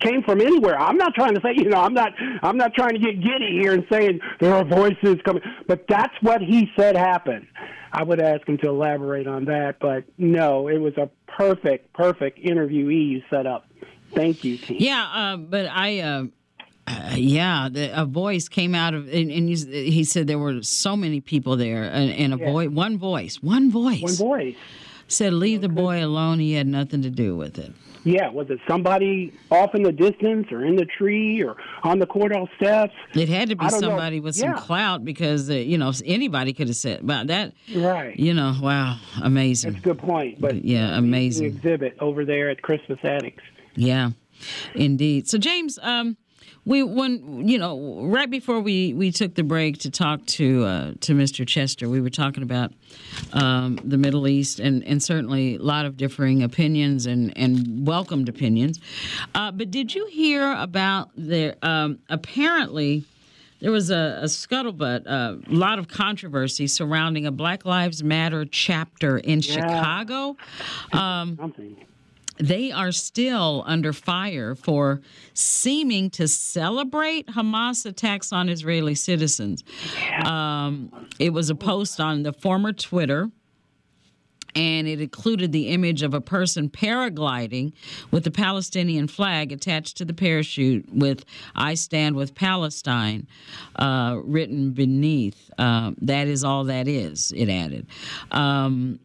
came from anywhere. I'm not trying to say, you know, I'm not, I'm not trying to get giddy here and saying there are voices coming, but that's what he said happened. I would ask him to elaborate on that, but no, it was a perfect, perfect interviewee you set up. Thank you, team. Yeah, uh, but I. Uh, uh, yeah, the, a voice came out of, and, and he, he, said there were so many people there, and, and a yeah. voice, one voice, one voice, one voice said, "Leave the boy alone. He had nothing to do with it." Yeah, was it somebody off in the distance or in the tree or on the courthouse steps? It had to be somebody know. with yeah. some clout because uh, you know anybody could have said about that. Right. You know, wow, amazing. That's a good point. But yeah, amazing exhibit over there at Crispus Attucks. Yeah, indeed. So James, um, we when you know right before we we took the break to talk to uh, to Mr. Chester, we were talking about um, the Middle East and and certainly a lot of differing opinions and and welcomed opinions. Uh, but did you hear about the um, apparently? There was a, a scuttlebutt, a lot of controversy surrounding a Black Lives Matter chapter in yeah. Chicago. Um, Something they are still under fire for seeming to celebrate Hamas attacks on Israeli citizens. Um, it was a post on the former Twitter. And it included the image of a person paragliding with the Palestinian flag attached to the parachute with I Stand with Palestine uh, written beneath. Uh, that is all that is, it added. Um,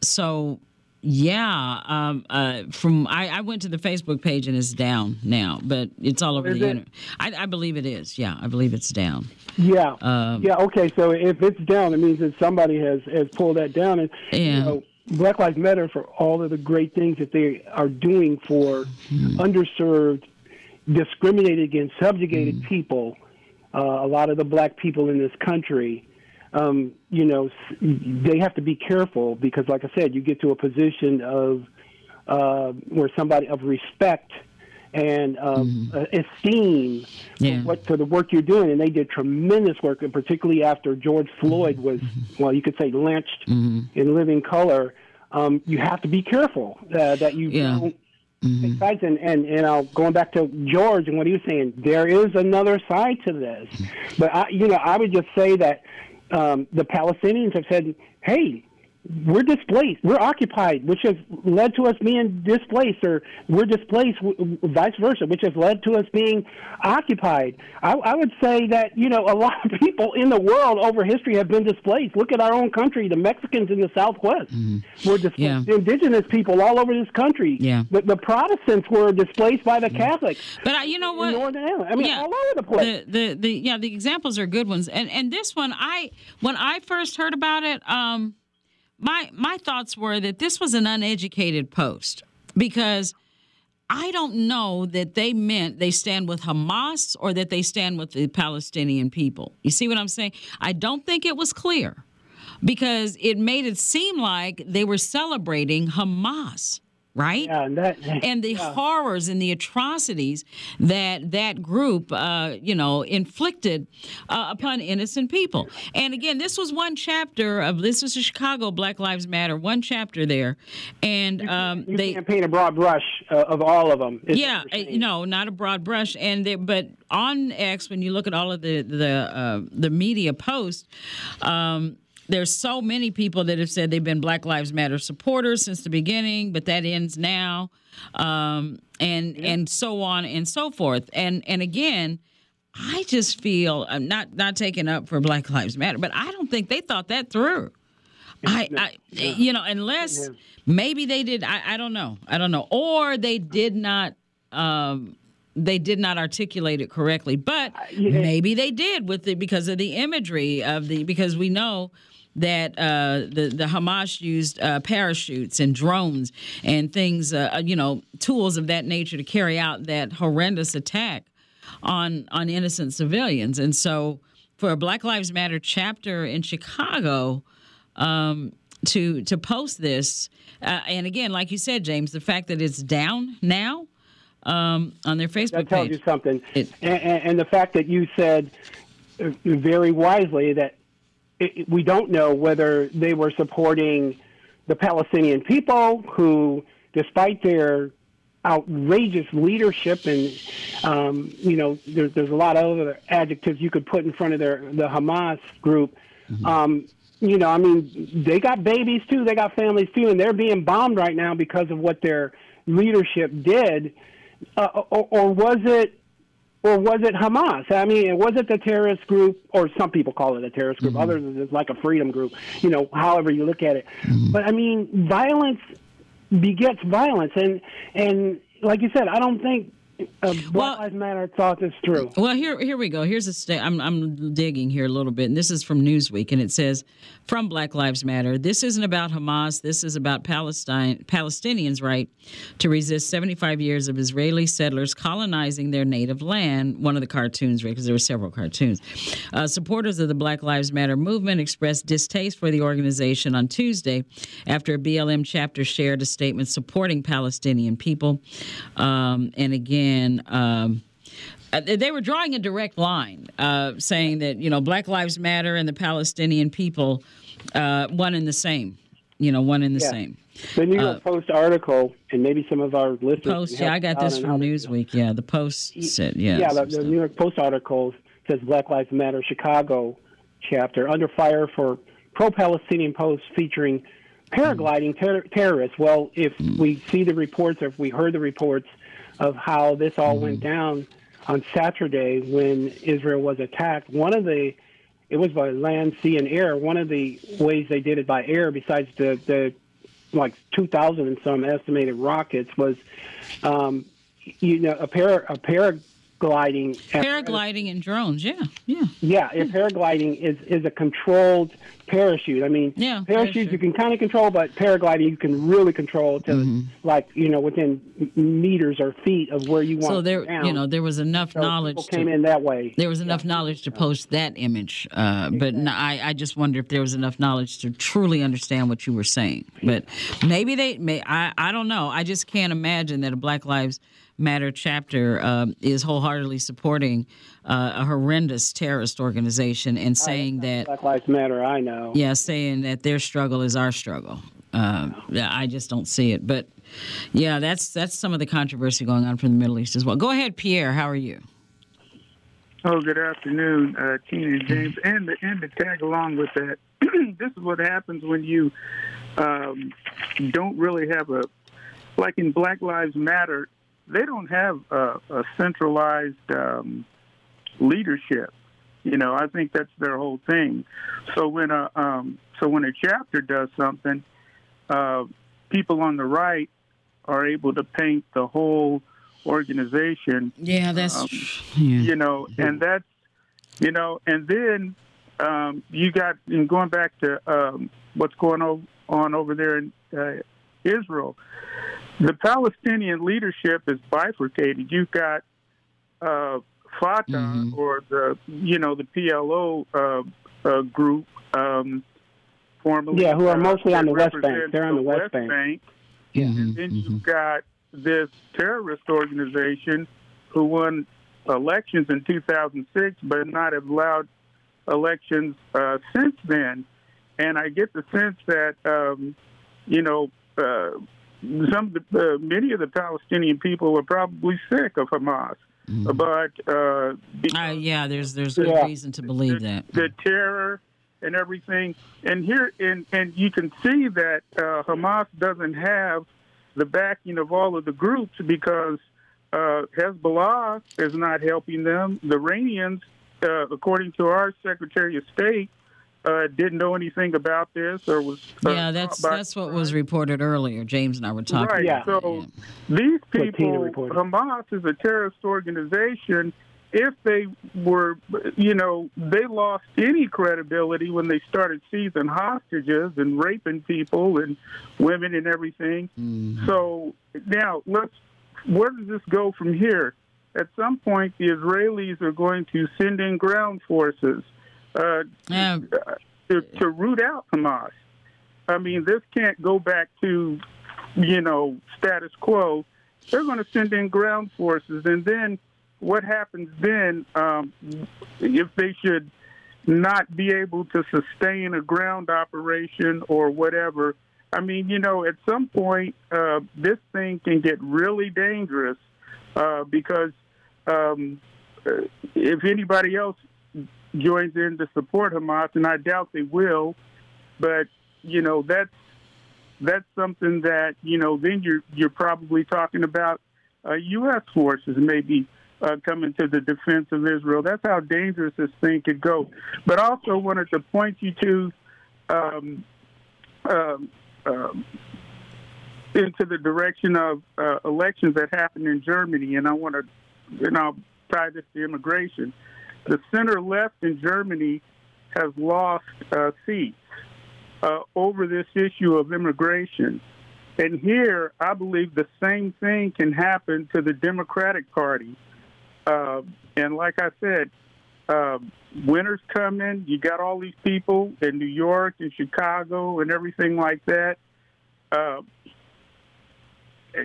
so yeah, um, uh, from I, I, went to the Facebook page and it's down now, but it's all over is the it? internet. I, I, believe it is. Yeah, I believe it's down. Yeah, um, yeah. Okay, so if it's down, it means that somebody has has pulled that down, and yeah. you know, Black Lives Matter for all of the great things that they are doing for mm. underserved, discriminated against, subjugated mm. people. Uh, a lot of the black people in this country um, you know, they have to be careful because, like I said, you get to a position of uh, where somebody of respect and um, mm-hmm. esteem yeah. for, what, for the work you're doing. And they did tremendous work, and particularly after George Floyd was, mm-hmm. well, you could say lynched mm-hmm. in living color. Um, you have to be careful uh, that you yeah. don't Mm-hmm. sides and and you know going back to George and what he was saying, there is another side to this. But I, you know, I would just say that um, the Palestinians have said, "Hey, we're displaced, we're occupied," which has led to us being displaced, or we're displaced, w- vice versa, which has led to us being occupied. I, I would say that you know a lot of people in the world over history have been displaced. Look at our own country, the Mexicans in the Southwest mm-hmm. were displaced. Yeah. The indigenous people all over this country. Yeah. The, the Protestants were displaced by the Catholics. But uh, you know what? Northern Ireland. I mean, Yeah. all over the place. The, the the yeah the examples are good ones and and this one I when I first heard about it um my my thoughts were that this was an uneducated post because I don't know that they meant they stand with Hamas or that they stand with the Palestinian people. You see what I'm saying? I don't think it was clear. because it made it seem like they were celebrating Hamas right? Yeah, and, that, and the yeah. horrors and the atrocities that that group, uh, you know, inflicted uh, upon innocent people. And again, this was one chapter of this was a Chicago Black Lives Matter, one chapter there, and um, you they can't paint a broad brush uh, of all of them. Yeah, uh, no, not a broad brush. And they, but on X, when you look at all of the the uh, the media posts. Um, there's so many people that have said they've been Black Lives Matter supporters since the beginning, but that ends now, um, and yeah. and so on and so forth. And and again, I just feel I'm not not taking up for Black Lives Matter, but I don't think they thought that through. I, I yeah. you know, unless yeah. maybe they did. I, I don't know. I don't know, or they did not. Um, they did not articulate it correctly, but yeah. maybe they did with it because of the imagery of the because we know that uh, the the Hamas used uh, parachutes and drones and things, uh, uh, you know, tools of that nature to carry out that horrendous attack on on innocent civilians. And so, for a Black Lives Matter chapter in Chicago. Um, to to post this, uh, and again, like you said, James, the fact that it's down now um, on their Facebook that tells page. you something, it, and, and, the fact that you said uh, very wisely that it, we don't know whether they were supporting the Palestinian people who, despite their outrageous leadership and um, you know there, there's a lot of other adjectives you could put in front of their the Hamas group. Mm-hmm. Um, you know, I mean, they got babies too, they got families too, and they're being bombed right now because of what their leadership did. Uh, or, or was it or was it Hamas? I mean, was it the terrorist group, or some people call it a terrorist group, mm-hmm. others it's like a freedom group, you know, however you look at it. Mm-hmm. But I mean, violence begets violence, and and like you said, I don't think uh, Black well, Lives Matter thought this through. Well, here here we go. Here's a sta- I'm I'm digging here a little bit, and this is from Newsweek, and it says from Black Lives Matter, this isn't about Hamas. This is about Palestine Palestinians' right to resist 75 years of Israeli settlers colonizing their native land. One of the cartoons, right? Because there were several cartoons. Uh, supporters of the Black Lives Matter movement expressed distaste for the organization on Tuesday after a BLM chapter shared a statement supporting Palestinian people, um, and again and um, uh, they were drawing a direct line, uh, saying that you know Black Lives Matter and the Palestinian people uh, one and the same. You know, one and the yeah. same. The New York uh, Post article, and maybe some of our listeners. Post, yeah, I got this from Newsweek. Yeah, the Post said, yeah. Yeah, the, the New York Post article says Black Lives Matter Chicago chapter under fire for pro-Palestinian posts featuring paragliding ter- terrorists. Well, if mm. we see the reports, or if we heard the reports of how this all mm-hmm. went down on Saturday when Israel was attacked. One of the it was by land, sea, and air. One of the ways they did it by air, besides the the like 2,000 and some estimated rockets, was um, you know a pair a pair paragliding. Paragliding and drones, yeah, yeah. Yeah, yeah. paragliding is is a controlled parachute. I mean, yeah, parachutes you can kind of control, but paragliding you can really control to mm-hmm. like you know within meters or feet of where you want. So there, down. you know, there was enough so knowledge. came in that way. There was enough yeah. knowledge to post that image, uh, but no, I I just wonder if there was enough knowledge to truly understand what you were saying. But maybe they may. I I don't know. I just can't imagine that a Black Lives Matter chapter uh, is wholeheartedly supporting uh, a horrendous terrorist organization and saying that Black Lives Matter. I know. Yeah, saying that their struggle is our struggle. Uh, I just don't see it. But yeah, that's that's some of the controversy going on from the Middle East as well. Go ahead, Pierre. How are you? Oh, good afternoon, uh, Tina and James, and the, and to tag along with that, this is what happens when you um, don't really have a like in Black Lives Matter they don't have a, a centralized um, leadership. You know, I think that's their whole thing. So when a um, so when a chapter does something, uh, people on the right are able to paint the whole organization. Yeah, that's um, yeah. you know, and that's you know, and then um, you got and going back to um, what's going on over there in uh, Israel the Palestinian leadership is bifurcated. You've got uh, Fatah mm-hmm. or the you know the PLO uh, uh, group, um, formerly. Yeah, who are uh, mostly on the West Bank. They're on the West Bank. Yeah. And then you've got this terrorist organization who won elections in 2006, but not have allowed elections uh, since then. And I get the sense that, um, you know, uh, some uh, many of the Palestinian people were probably sick of Hamas. But uh, Uh, yeah, there's there's good Yeah. reason to believe that. the terror and everything. And here, and and you can see that uh, Hamas doesn't have the backing of all of the groups because uh, Hezbollah is not helping them. The Iranians, uh, according to our Secretary of State, uh, didn't know anything about this or was uh, Yeah, that's about- that's what was reported earlier. James and I were talking. Right. about So these What Tina people, reported. Hamas is a terrorist organization. If they were, you know, they lost any credibility when they started seizing hostages and raping people and women and everything. So now let's. Where does this go from here? At some point, the Israelis are going to send in ground forces uh, to, to root out Hamas. I mean, this can't go back to, you know, status quo. They're going to send in ground forces, and then what happens then? Um, if they should not be able to sustain a ground operation or whatever, I mean, you know, at some point, uh, this thing can get really dangerous uh, because um, uh, if anybody else joins in to support Hamas, and I doubt they will, but you know that's that's something that you know then you're you're probably talking about uh, U.S. forces maybe uh, coming to the defense of Israel. That's how dangerous this thing could go. But I also wanted to point you to um, um, um, into the direction of uh, elections that happened in Germany, and I want to, and I'll tie this to immigration. The center left in Germany has lost uh, seats uh, over this issue of immigration. And here, I believe the same thing can happen to the Democratic Party. Uh, and like I said, uh, winter's coming. You got all these people in New York and Chicago and everything like that. Uh,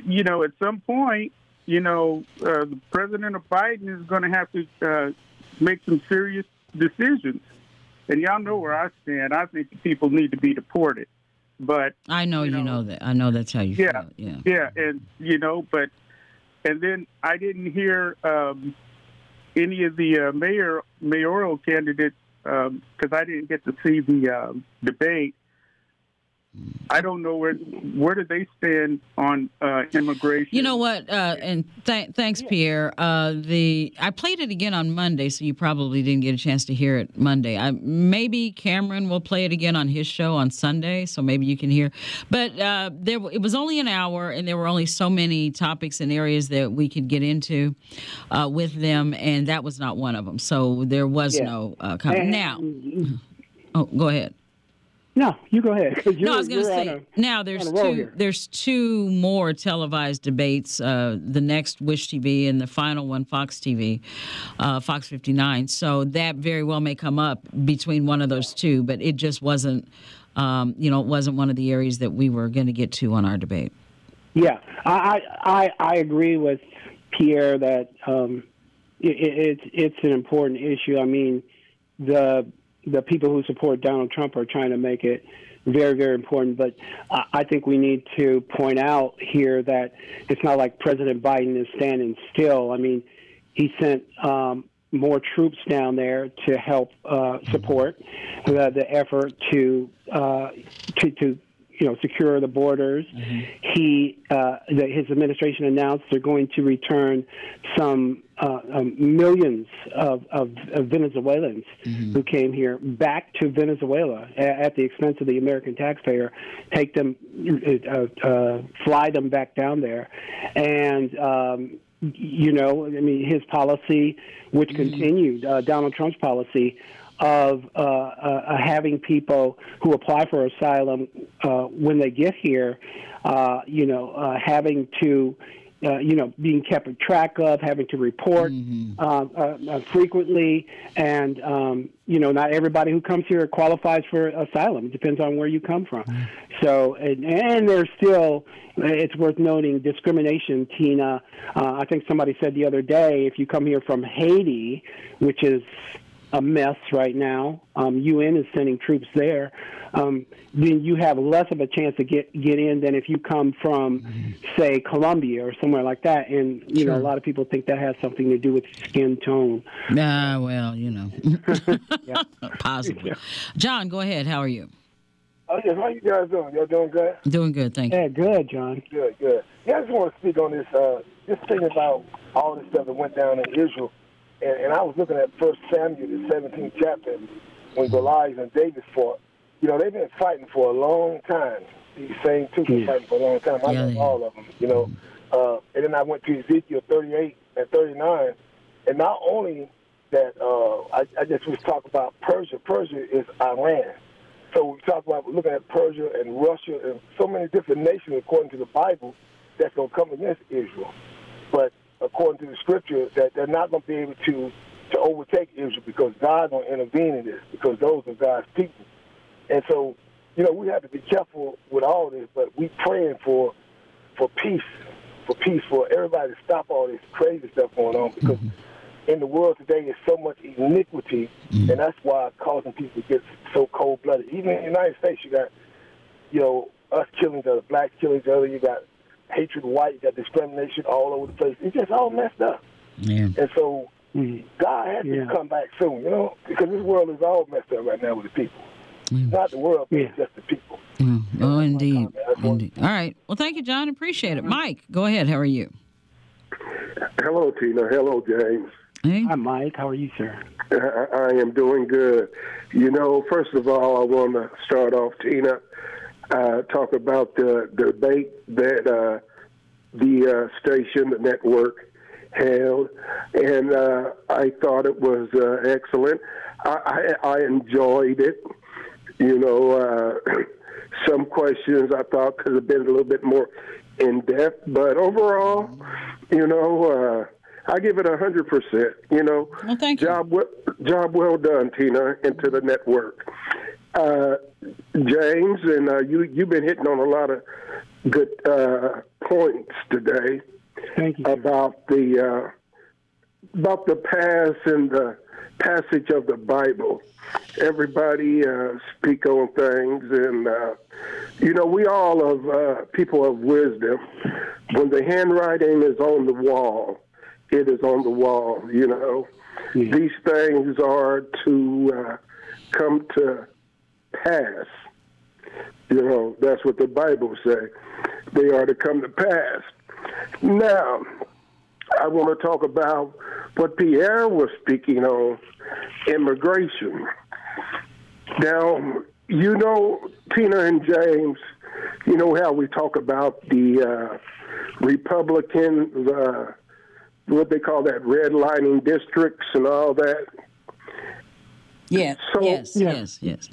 you know, at some point, you know, uh, the president of Biden is going to have to uh, make some serious decisions. And y'all know where I stand. I think people need to be deported. But I know you know, that. I know that's how you yeah, feel. Yeah. yeah, and you know, but and then I didn't hear um, any of the uh, mayor mayoral candidates because I didn't get to see the um, debate. I don't know where where do they stand on uh, immigration. You know what? Uh, and th- thanks, Pierre. Uh, the I played it again on Monday, so you probably didn't get a chance to hear it Monday. I, maybe Cameron will play it again on his show on Sunday, so maybe you can hear. But uh, there, it was only an hour, and there were only so many topics and areas that we could get into uh, with them, and that was not one of them. So there was Yeah. no uh, com- And- now. Oh, go ahead. No, you go ahead. no, I was going to say a- now there's on a roll two here. there's two more televised debates. Uh, the next Wish TV and the final one Fox TV, uh, Fox 59. So that very well may come up between one of those two, but it just wasn't. Um, you know, it wasn't one of the areas that we were going to get to on our debate. Yeah, I I I I agree with Pierre that um, it, it, it's it's an important issue. I mean, the the people who support Donald Trump are trying to make it very very important. But I, think we need to point out here that it's not like President Biden is standing still. I mean, he sent. Um, more troops down there to help uh, support the, the effort to, uh, to to you know secure the borders. He uh, the, his administration announced they're going to return some uh, um, millions of, of, of Venezuelans who came here back to Venezuela a- at the expense of the American taxpayer. Take them, uh, uh, fly them back down there, and. Um, you know, I mean, his policy, which continued, uh, Donald Trump's policy of uh, uh, having people who apply for asylum uh, when they get here, uh, you know, uh, having to uh, you know, being kept track of, having to report Mm-hmm. uh, uh, uh, frequently, and um, you know, not everybody who comes here qualifies for asylum. It depends on where you come from. Mm-hmm. So, and, and there's still, it's worth noting, discrimination. Tina, uh, I think somebody said the other day, if you come here from Haiti, which is a mess right now. Um, UN is sending troops there. Um, then you have less of a chance to get get in than if you come from, say, Colombia or somewhere like that. And you know, a lot of people think that has something to do with skin tone. Nah, well, you know, possibly. John, go ahead. How are you? Oh yes, how you guys doing? Y'all doing good? Doing good, thank you. Yeah, good, John. Good, good. Yeah, I just want to speak on this. Uh, just thinking about all this stuff that went down in Israel, and, and I was looking at First Samuel, the 17th chapter, when Goliath and David fought. You know, they've been fighting for a long time. These same two been fighting for a long time. I Yeah, know all of them. You know, uh, and then I went to Ezekiel 38 and 39, and not only that, uh, I, I just was talking about Persia. Persia is Iran. So we talk about looking at Persia and Russia and so many different nations according to the Bible that's going to come against Israel. But according to the scripture, that they're not going to be able to to overtake Israel because God's going to intervene in this because those are God's people. And so, you know, we have to be careful with all this, but we praying for for peace, for peace, for everybody to stop all this crazy stuff going on because mm-hmm. in the world today is so much iniquity, mm-hmm. and that's why causing people to get so cold blooded. Even in the United States, you got, you know, us killing each other, blacks killing each other. You got hatred of white, you got discrimination all over the place. It's just all messed up. Yeah. And so mm-hmm. God has Yeah. to come back soon, you know, because this world is all messed up right now with the people. Mm. Not the world, but it's just the people. Mm. Oh, indeed. indeed. All right. Well, thank you, John. Appreciate it. Uh-huh. Mike, go ahead. How are you? Hello, Tina. Hello, James. Hey. Hi, Mike. How are you, sir? I, I am doing good. You know, first of all, I want to start off, Tina, uh, talk about the debate that uh, the uh, station, the network, held, and uh, I thought it was uh, excellent. I, I, I enjoyed it. You know, uh, some questions I thought could have been a little bit more in depth, but overall, you know, uh, I give it a hundred percent. You know, well, job well, job well done, Tina, and to the network. Uh, James, and uh, you you've been hitting on a lot of good uh, points today about the uh, about the past and the passage of the Bible. Everybody uh, speak on things, and uh, you know we all of uh, people of wisdom. When the handwriting is on the wall, it is on the wall. You know, these things are to uh, come to pass. You know, that's what the Bible says. They are to come to pass. Now, I want to talk about what Pierre was speaking on immigration. Now, you know, Tina and James, you know how we talk about the uh, Republican, uh, what they call that redlining districts and all that. Yeah. So, yes. Yes. Yes.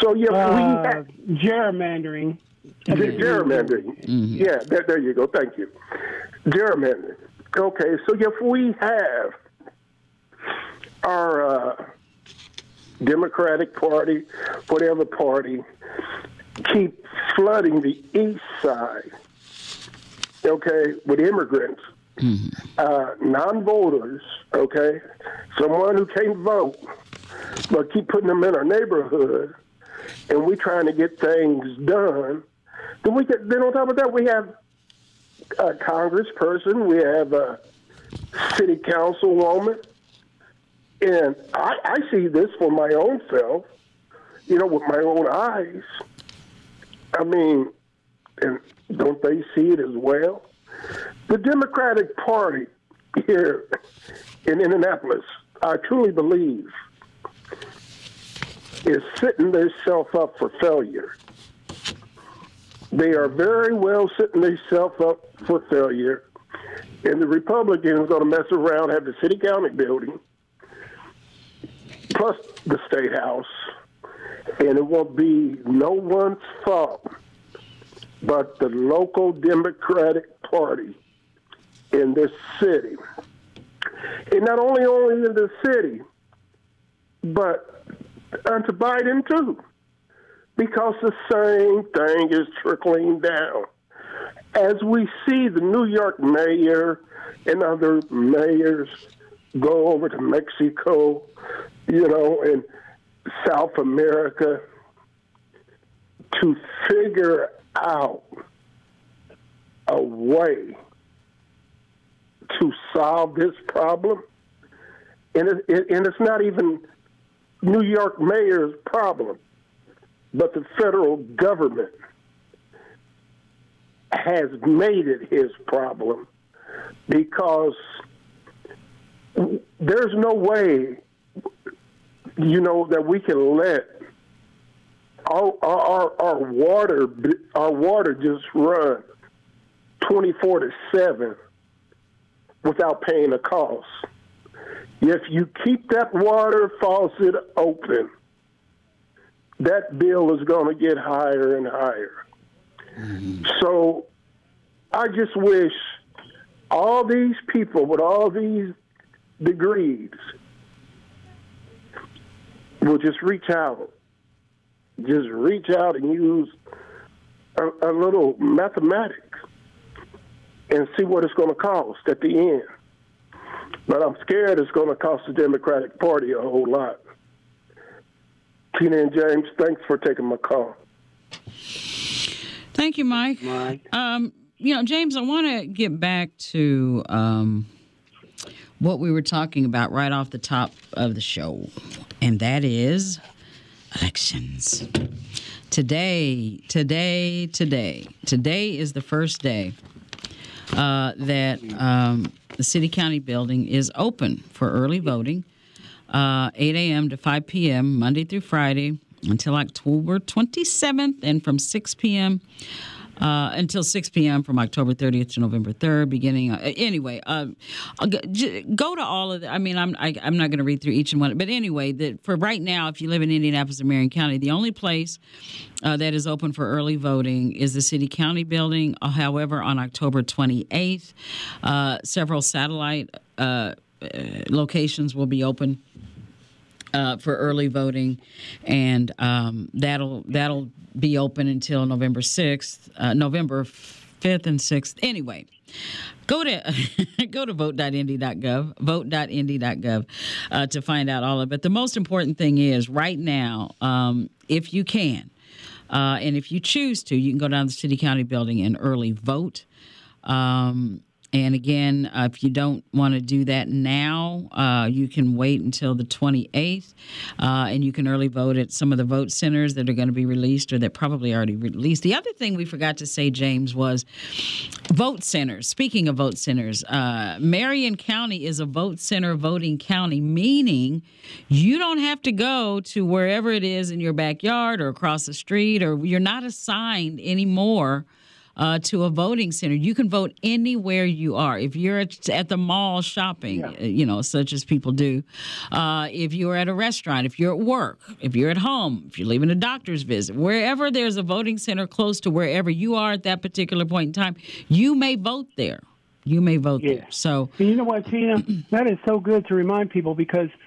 So yeah, Uh, gerrymandering. The gerrymandering. Yeah, there, there you go. Thank you. Gerrymandering. Okay, so if we have our uh, Democratic Party, whatever party, keep flooding the east side, okay, with immigrants, uh, non-voters, okay, someone who can't vote, but keep putting them in our neighborhood, and we trying to get things done. Then we get, then on top of that, we have a congressperson, we have a city councilwoman, and I, I see this for my own self, you know, with my own eyes. I mean, and don't they see it as well? The Democratic Party here in Indianapolis, I truly believe, is setting themselves up for failure. They are very well setting themselves up for failure. And the Republicans are going to mess around, have the city county building, plus the state house, and it won't be no one's fault but the local Democratic Party in this city. And not only only in the city, but unto Biden too. Because the same thing is trickling down. As we see the New York mayor and other mayors go over to Mexico, you know, and South America to figure out a way to solve this problem. And, it, and it's not even New York mayor's problem, but the federal government has made it his problem because there's no way, you know, that we can let our our our water our water just run twenty four to seven without paying a cost. If you keep that water faucet open, that bill is going to get higher and higher. Mm-hmm. So I just wish all these people with all these degrees will just reach out. Just reach out and use a, a little mathematics and see what it's going to cost at the end. But I'm scared it's going to cost the Democratic Party a whole lot. Tina and James, thanks for taking my call. Thank you, Mike. Mike. Um, you know, James, I want to get back to um, what we were talking about right off the top of the show, and that is elections. Today, today, today, today is the first day uh, that um, the city county building is open for early voting, uh, 8 a.m. to 5 p.m. Monday through Friday until October 27th, and from 6 p.m. Uh, until 6 p.m. from October 30th to November 3rd. Beginning uh, anyway, uh, go to all of the. I mean, I'm I, am i am not going to read through each and one, but anyway, the, for right now, if you live in Indianapolis or Marion County, the only place uh, that is open for early voting is the City County Building. Uh, however, on October 28th, uh, several satellite locations will be open uh, for early voting, and um, that'll that'll be open until November sixth, uh, November fifth and sixth. Anyway, go to go to vote.indy.gov, vote.indy.gov uh, to find out all of it. But the most important thing is right now, um, if you can. Uh, and if you choose to, you can go down to the city county building and early vote. Um, and again, uh, if you don't want to do that now, uh, you can wait until the 28th, uh, and you can early vote at some of the vote centers that are going to be released or that probably already released. The other thing we forgot to say, James, was vote centers. Speaking of vote centers, uh, Marion County is a vote center voting county, meaning you don't have to go to wherever it is in your backyard or across the street, or you're not assigned anymore uh, to a voting center. You can vote anywhere you are. If you're at, at the mall shopping, yeah. Uh, you know, such as people do, uh, if you're at a restaurant, if you're at work, if you're at home, if you're leaving a doctor's visit, wherever there's a voting center close to wherever you are at that particular point in time, you may vote there. You may vote yeah. there. So, and you know what, Tina? that is so good to remind people because –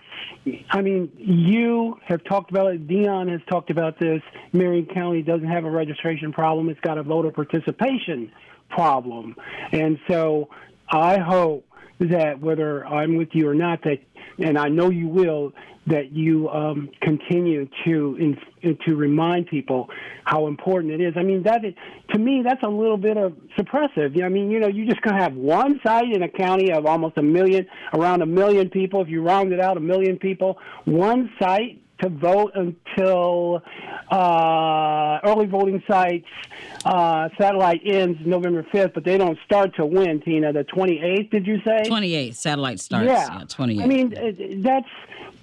I mean, you have talked about it. Dion has talked about this. Marion County doesn't have a registration problem. It's got a voter participation problem. And so I hope that whether I'm with you or not, that, and I know you will, that you um, continue to in, to remind people how important it is. I mean, that is, to me, that's a little bit of suppressive. I mean, you know, you just gonna have one site in a county of almost a million, around a million people. If you round it out, a million people, one site to vote until uh, early voting sites uh, satellite ends November 5th, but they don't start to when, Tina? The 28th, did you say? 28th, satellite starts. Yeah, yeah 28th. I mean, that's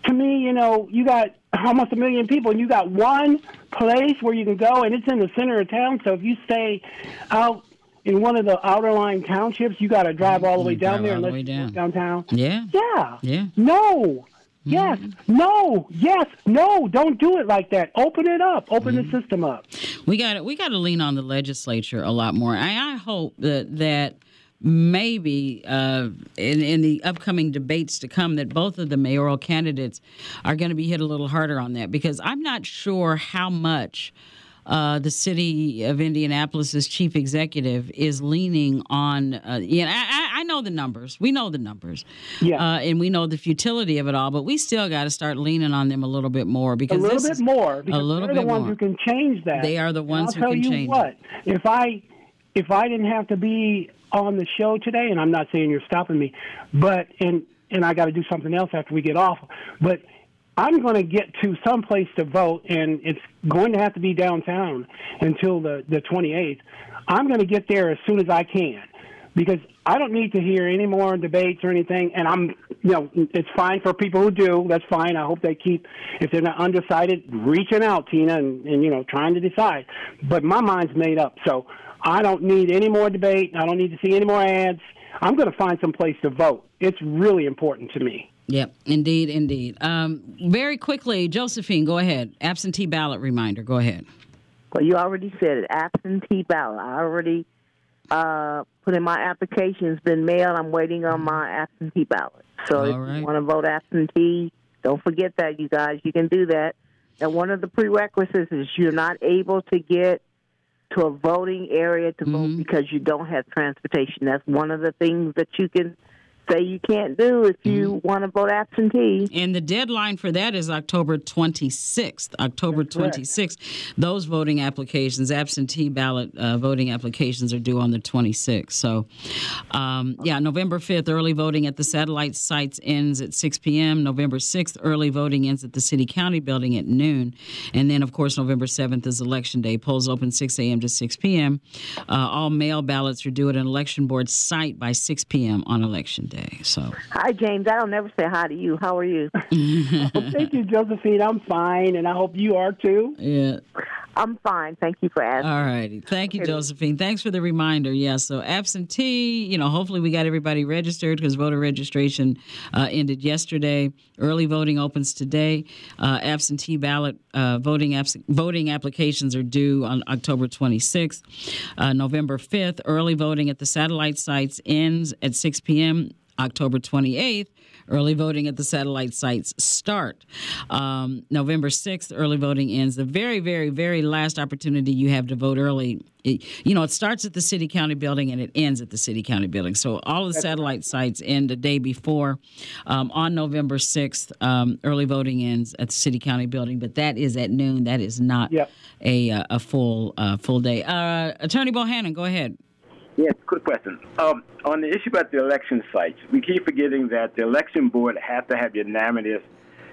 to me, you know, you got almost a million people, and you got one place where you can go, and it's in the center of town. So if you stay out in one of the outer line townships, you got to drive all the way down there and let down. downtown. Yeah. Yeah. Yeah. No. Yes. No. Yes. No. Don't do it like that. Open it up. Open mm-hmm. the system up. We got to we got to lean on the legislature a lot more. I, I hope that that maybe uh, in, in the upcoming debates to come that both of the mayoral candidates are going to be hit a little harder on that because I'm not sure how much. Uh, the city of Indianapolis's chief executive is leaning on. Uh, you know, I, I, know the numbers. We know the numbers. Yeah. Uh, and we know the futility of it all, but we still got to start leaning on them a little bit more because a little bit more. a little they're bit the ones more. who can change that. They are the ones who can change what, it. If I if I didn't have to be on the show today, and I'm not saying you're stopping me, but and and I got to do something else after we get off, but I'm going to get to some place to vote, and it's going to have to be downtown until the the 28th. I'm going to get there as soon as I can because I don't need to hear any more debates or anything. And I'm, you know, it's fine for people who do. That's fine. I hope they keep, if they're not undecided, reaching out, Tina, and, and you know, trying to decide. But my mind's made up, so I don't need any more debate. I don't need to see any more ads. I'm going to find some place to vote. It's really important to me. Yep, indeed, indeed. Um, very quickly, Josephine, go ahead. Absentee ballot reminder. Go ahead. Well, you already said it. Absentee ballot. I already uh, put in my application. It's been mailed. I'm waiting on my absentee ballot. So if you want to vote absentee, don't forget that, you guys. You can do that. And one of the prerequisites is you're not able to get to a voting area to vote because you don't have transportation. That's one of the things that you can say you can't do if you want to vote absentee. And the deadline for that is October 26th. October correct. 26th. Those voting applications, absentee ballot uh, voting applications, are due on the 26th. So, um, yeah, November 5th, early voting at the satellite sites ends at 6 p.m. November 6th, early voting ends at the City County building at noon. And then, of course, November 7th is Election Day. Polls open 6 a.m. to 6 p.m. Uh, all mail ballots are due at an election board site by 6 p.m. on Election Day. So, Hi, James. I don't never say hi to you. How are you? well, thank you, Josephine. I'm fine, and I hope you are too. yeah. I'm fine. Thank you for asking. All righty. Thank you, Josephine. Thanks for the reminder. Yeah, so absentee, you know, hopefully we got everybody registered because voter registration uh, ended yesterday. Early voting opens today. Uh, absentee ballot uh, voting abs- voting applications are due on October 26th. Uh, November 5th, early voting at the satellite sites ends at 6 p.m. October 28th, early voting at the satellite sites start. Um, November 6th, early voting ends. The very, very, very last opportunity you have to vote early. It, you know, it starts at the city county building and it ends at the city county building. So all the satellite sites end the day before. Um, on November 6th, um, early voting ends at the city county building, but that is at noon. That is not a, uh, a full uh, full day. Uh, Attorney Bohannon, go ahead. Yes, quick question. Um, on the issue about the election sites, we keep forgetting that the election board has to have unanimous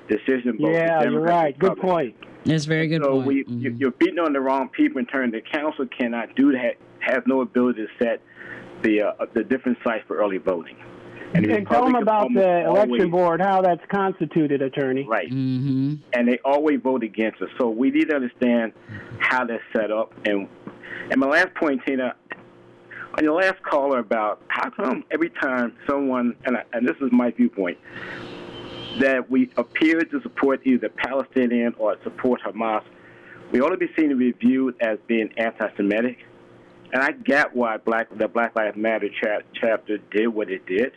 decision. both Yeah, the you're right. Good point. That's very good so point. we, you- you're beating on the wrong people in turn. the council cannot do that, has no ability to set the uh, the different sites for early voting. And, the tell them about the election always- board, how that's constituted, attorney. Right. Mm-hmm. And they always vote against us. So we need to understand how that's set up. And and my last point, Tina, on your last caller about how come every time someone, and, I, and this is my viewpoint, that we appear to support either Palestinian or support Hamas, we ought to be seen to be viewed as being anti-Semitic. And I get why Black the Black Lives Matter cha- chapter did what it did.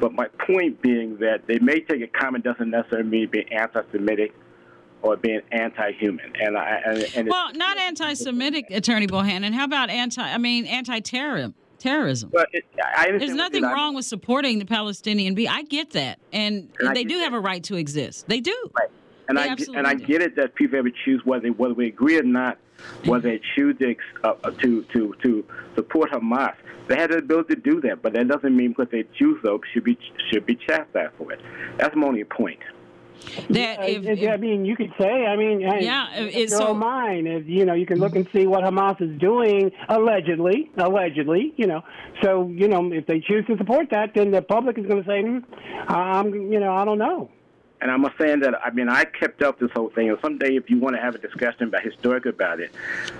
But my point being that they may take a comment doesn't necessarily mean being anti-Semitic or being anti-human. And I and, and Well, not anti-Semitic, Attorney Bohannon. How about anti? I mean, anti-terrorism. Terrorism. But it, I There's nothing wrong with supporting the Palestinian. Be I get that, and And they do have a right to exist. They do. Right. And They I get- and I get it that people ever choose whether whether we agree or not, whether they choose to, uh, uh, to to to support Hamas. They have the ability to do that, but that doesn't mean because they choose so should be should be chastised for it. That's my only point. That if, I mean, you could say. I mean, hey, Yeah, it's it's so- own mind. If you know, you can look and see what Hamas is doing allegedly. Allegedly, you know. So you know, if they choose to support that, then the public is going to say, hmm, "I'm," you know, I don't know. And I'm saying that I mean I kept up this whole thing. And someday, if you want to have a discussion about historic about it,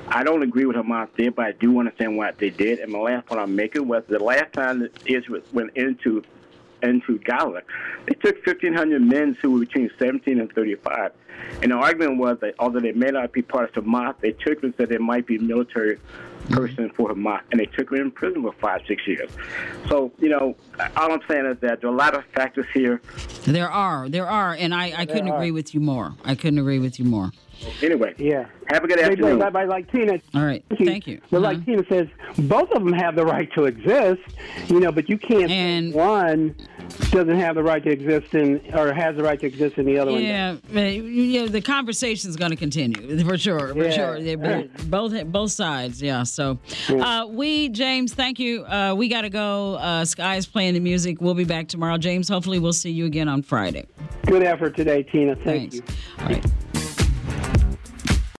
I don't agree with Hamas did, but I do understand what they did. And my last point I'm making was the last time that Israel went into into Gaza, they took 1,500 men who were between 17 and 35. And the argument was that although they may not be part of Hamas, they took them said they might be military person for Hamas, and they took her in prison for five, six years. So, you know, all I'm saying is that there are a lot of factors here. There are, there are, and I, I couldn't agree with you more. I couldn't agree with you more. Anyway, Yeah. have a good But- afternoon. But, but like Tina, All right, thank you. But like Tina says, both of them have the right to exist, you know. But you can't. And one doesn't have the right to exist in, or has the right to exist in the other one. Yeah, uh, you know, the conversation is going to continue for sure. For Yeah. sure, They're both both sides. Yeah. So, uh, we James, thank you. Uh, we got to go. Uh, Sky's playing the music. We'll be back tomorrow. James, hopefully, we'll see you again on Friday. Good effort today, Tina. Thank Thanks. All right.